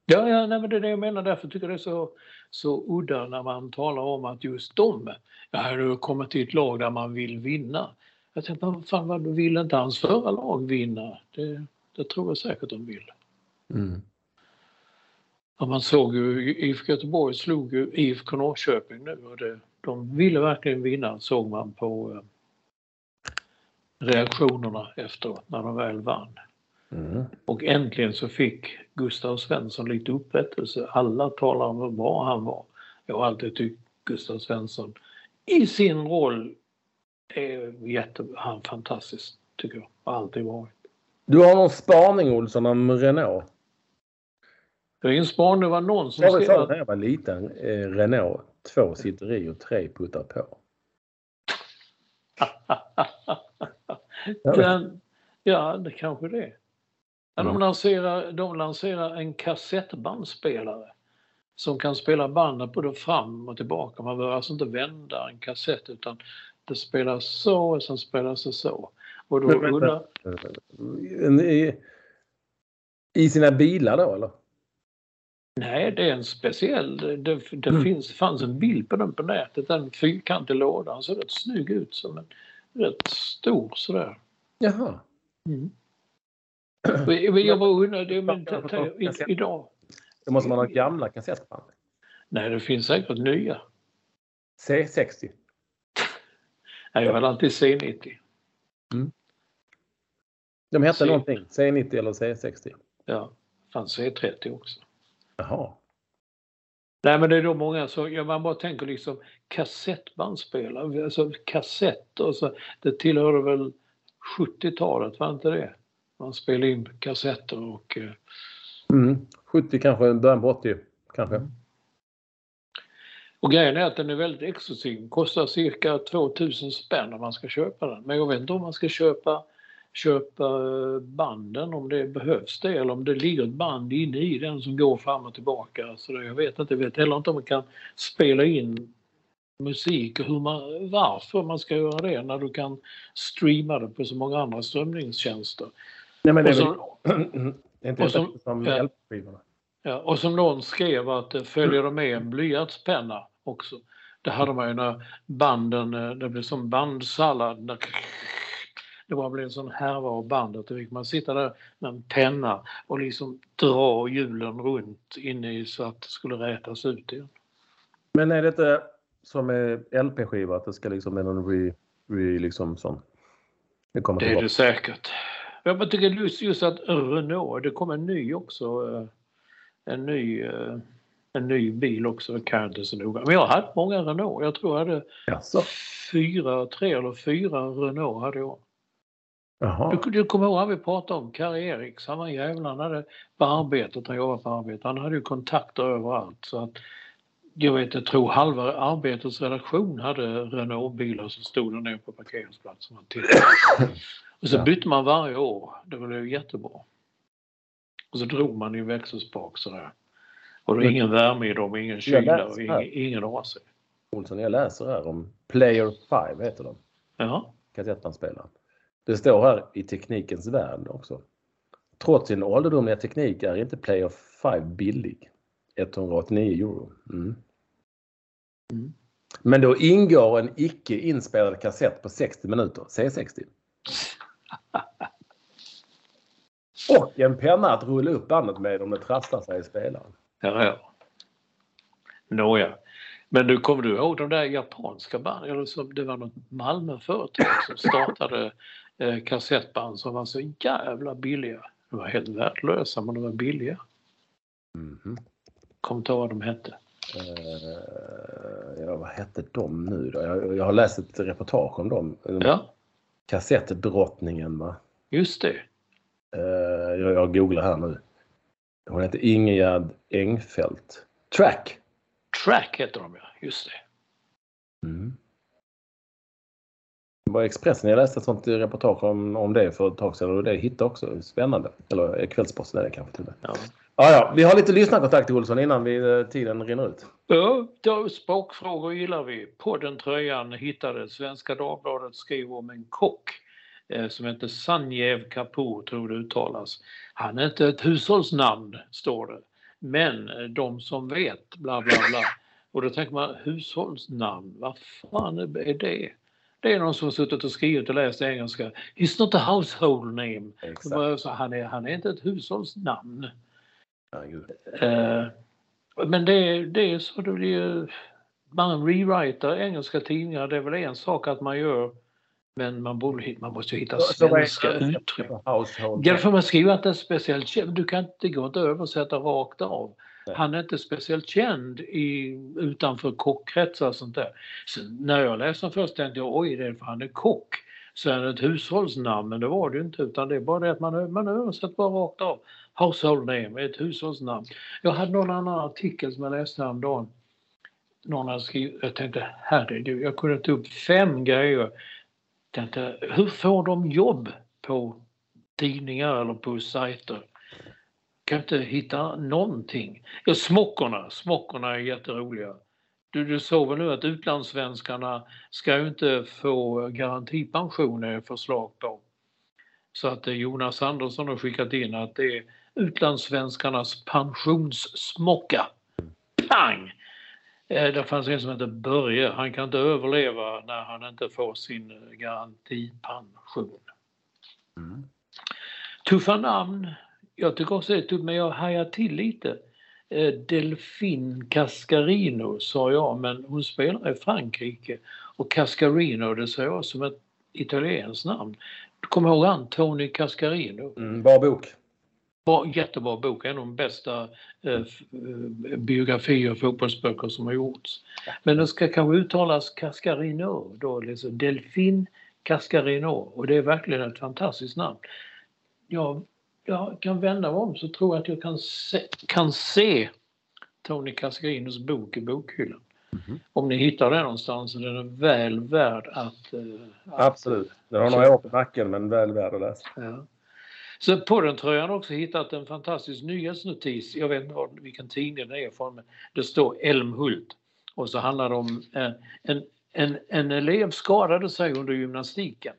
Ja, ja nej, men det är det jag menar. Därför tycker jag det är så, så udda när man talar om att just de, ja, har kommit till ett lag där man vill vinna. Jag tänkte, vad fan vad vill inte hans förra lag vinna? Det, det tror jag säkert de vill. Mm. Ja, man såg ju IFK Göteborg slog ju IFK Norrköping nu och det, de ville verkligen vinna såg man på eh, reaktionerna efteråt när de väl vann. Mm. Och äntligen så fick Gustav Svensson lite upprättelse. Alla talar om hur bra han var. Jag har alltid tyckt Gustav Svensson i sin roll är jätte, han fantastisk tycker jag. Har alltid varit. Du har någon spaning Olsson om Renault? Det är en spaning, det var någon som skrev att... när jag var liten, eh, Renault, två sitter i och tre puttar på. Den, ja, det kanske det är. Mm. De, lanserar, de lanserar en kassettbandspelare som kan spela bandet både fram och tillbaka. Man behöver alltså inte vända en kassett utan det spelas så och sen spelas det så. Och då men, undrar... I, I sina bilar då eller? Nej, det är en speciell. Det, det mm. finns, fanns en bild på den på nätet. En fyrkantig låda. Den ser rätt snygg ut. Som en, rätt stor sådär. Jaha. Mm. Jag bara undrar, men, idag... Det måste man ha gamla kassettband? Nej, det finns säkert nya. C60? Nej, jag har alltid C90. Mm. De hette C... någonting, C90 eller C60? Ja, fanns C30 också. Jaha. Nej men det är då många som, ja, man bara tänker liksom kassettbandspelare, alltså kassetter, så, det tillhörde väl 70-talet, var inte det? Man spelade in kassetter och... Eh, mm, 70 kanske, början på 80 kanske. Mm. Och grejen är att den är väldigt exklusiv. Kostar cirka 2000 spänn om man ska köpa den. Men jag vet inte om man ska köpa, köpa eh, banden om det behövs det eller om det ligger ett band inne i den som går fram och tillbaka. Så jag vet inte. Jag vet heller inte om man kan spela in musik och hur man, varför man ska göra det när du kan streama det på så många andra strömningstjänster. Nej, men det är, så, väl, det är inte som, som ja, hjälpskivorna. Ja, och som någon skrev att det följer det med en blyertspenna också. Det hade man ju när banden, eh, det blev som bandsallad. Det bara blev en sån härva av bandet. Då fick man sitta där med en penna och liksom dra hjulen runt inne i så att det skulle rätas ut igen. Men är det inte som med LP-skiva att det ska liksom någon re, re liksom sån? Det, kommer det är det säkert. Jag tycker just, just att Renault, det kom en ny också. Eh, en ny eh, en ny bil också, kan jag inte så noga. Men jag har haft många Renault. Jag tror jag hade Jaså. fyra, tre eller fyra Renault hade jag. Jaha. Du, du kommer ihåg att vi pratade om Karl Eriks, han var jävlar han hade på arbetet, han jobbade på arbetet, han hade ju kontakter överallt så att jag vet, jag tror halva Arbetets redaktion hade Renault-bilar som stod där nere på parkeringsplatsen. Och så bytte man varje år, det var ju jättebra. Och så drog man i växelspak sådär. Och det är ingen värme i dem, ingen kyla och ingen, ingen AC. Olsson, jag läser här om Player 5 heter de. Ja. Kassettbandspelaren. Det står här i teknikens värld också. Trots sin ålderdomliga teknik är inte Player 5 billig. 189 euro. Mm. Mm. Men då ingår en icke inspelad kassett på 60 minuter, C60. Och en penna att rulla upp bandet med om det trasslar sig i spelaren. Ja, ja. Nåja. Men du, kommer du ihåg de där japanska banden? Det var något Malmöföretag som startade eh, kassettband som var så jävla billiga. De var helt värdelösa men de var billiga. Mhm. Kommer inte ihåg vad de hette. Eh, ja, vad hette de nu då? Jag, jag har läst ett reportage om dem. Ja, Kassettdrottningen va? just det. Eh, jag, jag googlar här nu. Hon heter Ingegerd Engfeldt. Track! Track heter de ja, just det. Mm. Det var Expressen jag läste ett sånt reportage om, om det för ett tag sedan och det hittade också spännande. Eller Kvällsposten är det kanske till och med. Ja. Ja, ja, vi har lite lyssnarkontakt Olsson innan vi, eh, tiden rinner ut. Ja, då, språkfrågor gillar vi. Podden Tröjan hittade Svenska Dagbladet skriver om en kock eh, som heter Sanjeev Kapoor, tror det uttalas. Han är inte ett hushållsnamn, står det. Men eh, de som vet, bla bla bla. Och då tänker man, hushållsnamn, vad fan är det? Det är någon som har suttit och skrivit och läst engelska. It's not a household name. Så han, är, han är inte ett hushållsnamn. Eh, men det, det är så det blir. Man rewritar engelska tidningar, det är väl en sak att man gör. Men man, borde, man måste ju hitta svenska det? uttryck. Därför man skriver att det är speciellt känd. Du kan inte, det går inte att översätta rakt av. Han är inte speciellt känd i, utanför kockkretsar och sånt där. Så när jag läste den först tänkte jag oj, det är för han är kock. Så är det ett hushållsnamn, men det var det ju inte utan det är bara det att man, man översätter bara rakt av. Household name, ett hushållsnamn. Jag hade någon annan artikel som jag läste häromdagen. Någon hade skrivit, jag tänkte herregud, jag kunde ta upp fem grejer. Tänkte, hur får de jobb på tidningar eller på sajter? Kan inte hitta någonting. Ja, smockorna, smockorna är jätteroliga. Du, du såg väl nu att utlandssvenskarna ska ju inte få garantipension är förslag på. Så att eh, Jonas Andersson har skickat in att det är utlandssvenskarnas pensionssmocka. Pang! Eh, Det fanns en som heter Börje. Han kan inte överleva när han inte får sin eh, garantipension. Mm. Tuffa namn. Jag tycker också det är tufft, men jag hajar till lite. Eh, Delfin Cascarino sa jag, men hon spelar i Frankrike. Och Cascarino, det ser jag som ett italienskt namn. Du kommer ihåg han, Tony Cascarino? Mm, bra bok. Bra, jättebra bok, en av de bästa eh, eh, biografier och fotbollsböcker som har gjorts. Men det ska kanske uttalas Cascarino, då, liksom Delfin Cascarino och det är verkligen ett fantastiskt namn. Jag, jag kan vända mig om så tror jag att jag kan se, kan se Tony Cascarinos bok i bokhyllan. Mhm. Om ni hittar den någonstans så den är väl värd att... eh, att Absolut. Den har några år på nacken men väl värd att läsa. Ja. Så på den tror jag har också hittat en fantastisk nyhetsnotis. Jag vet inte vad- vilken tidning det är från. Men det står Älmhult. Och så handlar det om en, en, en, en elev skadade sig under gymnastiken.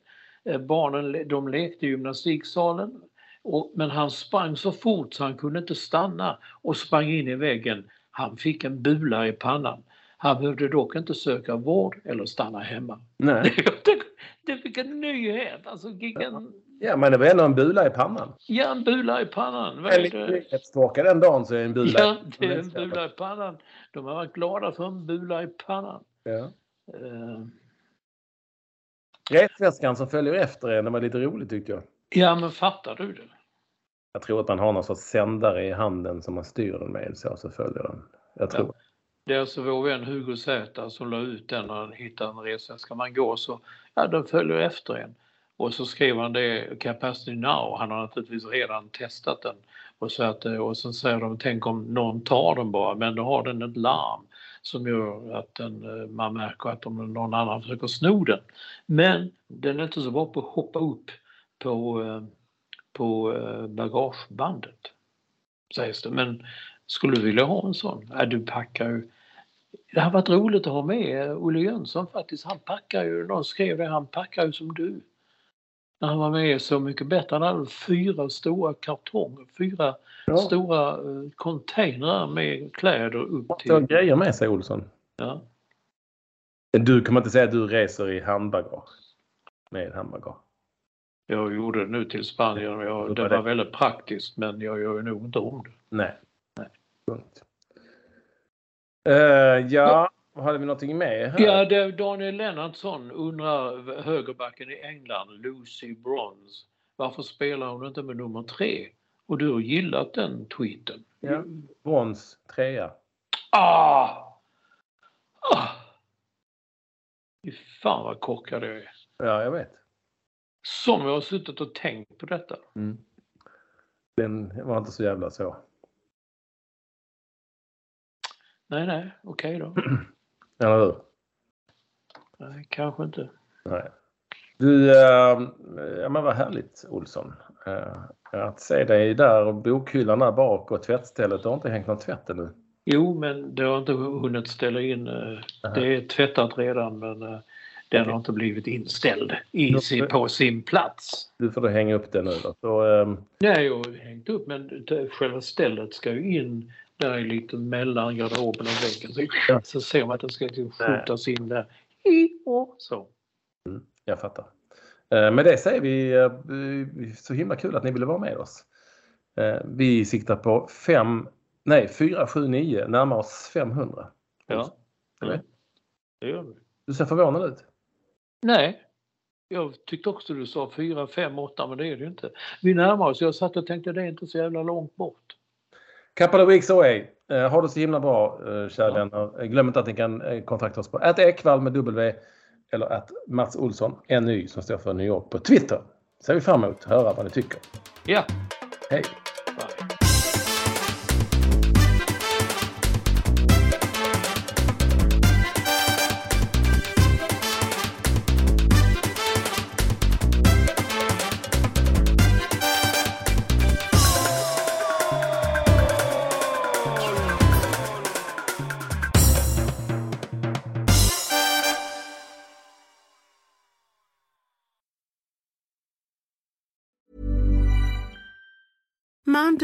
Eh, Barnen de lekte i gymnastiksalen. Och, men han sprang så fort så han kunde inte stanna och sprang in i väggen. Han fick en bula i pannan. Han behövde dock inte söka vård eller stanna hemma. Nej. Det, det fick en nyhet. Alltså, vilken, Ja, men det var ändå en bula i pannan. Ja, en bula i pannan. En det? nyhetstorka den dagen så är en bula Ja, i det är en pannan. bula i pannan. De har varit glada för en bula i pannan. Ja. Eh, Resväskan som följer efter en, det var lite roligt tyckte jag. Ja, men fattar du det? Jag tror att man har någon sorts sändare i handen som man styr den med så, så följer den. Jag tror. Det är alltså vår vän Hugo Zäta som la ut den när han hittade en resväska. Man går så, ja den följer efter en. Och så skrev han det, capacity now. Han har naturligtvis redan testat den. Och, så att, eh, och sen säger de, tänk om någon tar den bara, men då har den ett larm som gör att den, eh, man märker att om någon annan försöker sno den. Men den är inte så bra på att hoppa upp på, eh, på bagagebandet. Sägs det. Men skulle du vilja ha en sån? Äh, du packar ju det har varit roligt att ha med Olle Jönsson faktiskt. Han packar ju, någon skrev det, han packar ju som du. När han var med Så mycket bättre. Han hade fyra stora kartonger, fyra ja. stora uh, containrar med kläder upp till... Han grejer med sig Olsson. Ja. Du kan man inte säga att du reser i handbagage? Med handbagage? Jag gjorde det nu till Spanien. Jag, det var väldigt praktiskt men jag gör ju nog inte om det. Nej. Nej. Uh, ja, hade vi någonting med? Här? Ja, det, Daniel Lennartsson undrar högerbacken i England, Lucy Bronze. Varför spelar hon inte med nummer tre? Och du har gillat den tweeten. Ja, brons trea. Ah! ah! Fy fan vad korkad jag är. Ja, jag vet. Som jag har suttit och tänkt på detta. Mm. Den var inte så jävla så. Nej, nej, okej okay då. Eller hur? Nej, kanske inte. Nej. Du, äh, ja men vad härligt Olsson. Äh, att se dig där bokhyllan där bak och tvättstället. Du har inte hängt någon tvätt ännu? Jo, men det har inte hunnit ställa in. Äh, det är tvättat redan men äh, den okay. har inte blivit inställd i, får, på sin plats. Du får då hänga upp den nu då. Så, ähm... Nej, jag har hängt upp men själva stället ska ju in där är lite mellan garderoben och väggen. Så, ja. så ser man att den ska skjutas in där. Så. Mm, jag fattar. Eh, med det säger vi eh, så himla kul att ni ville vara med oss. Eh, vi siktar på 5, nej 4, 7, 9, närmar oss 500. Ja, mm. det gör vi. Du ser förvånad ut. Nej, jag tyckte också du sa 4, 5, 8 men det är det ju inte. Vi närmar oss. Jag satt och tänkte det är inte så jävla långt bort. Couple of weeks away. Uh, ha det så himla bra, uh, kära vänner. Glöm inte att ni kan kontakta oss på att Ekvall med W eller att Mats Olsson, NY som står för New York på Twitter. Ser vi fram emot att höra vad ni tycker. Ja. Hej. Mom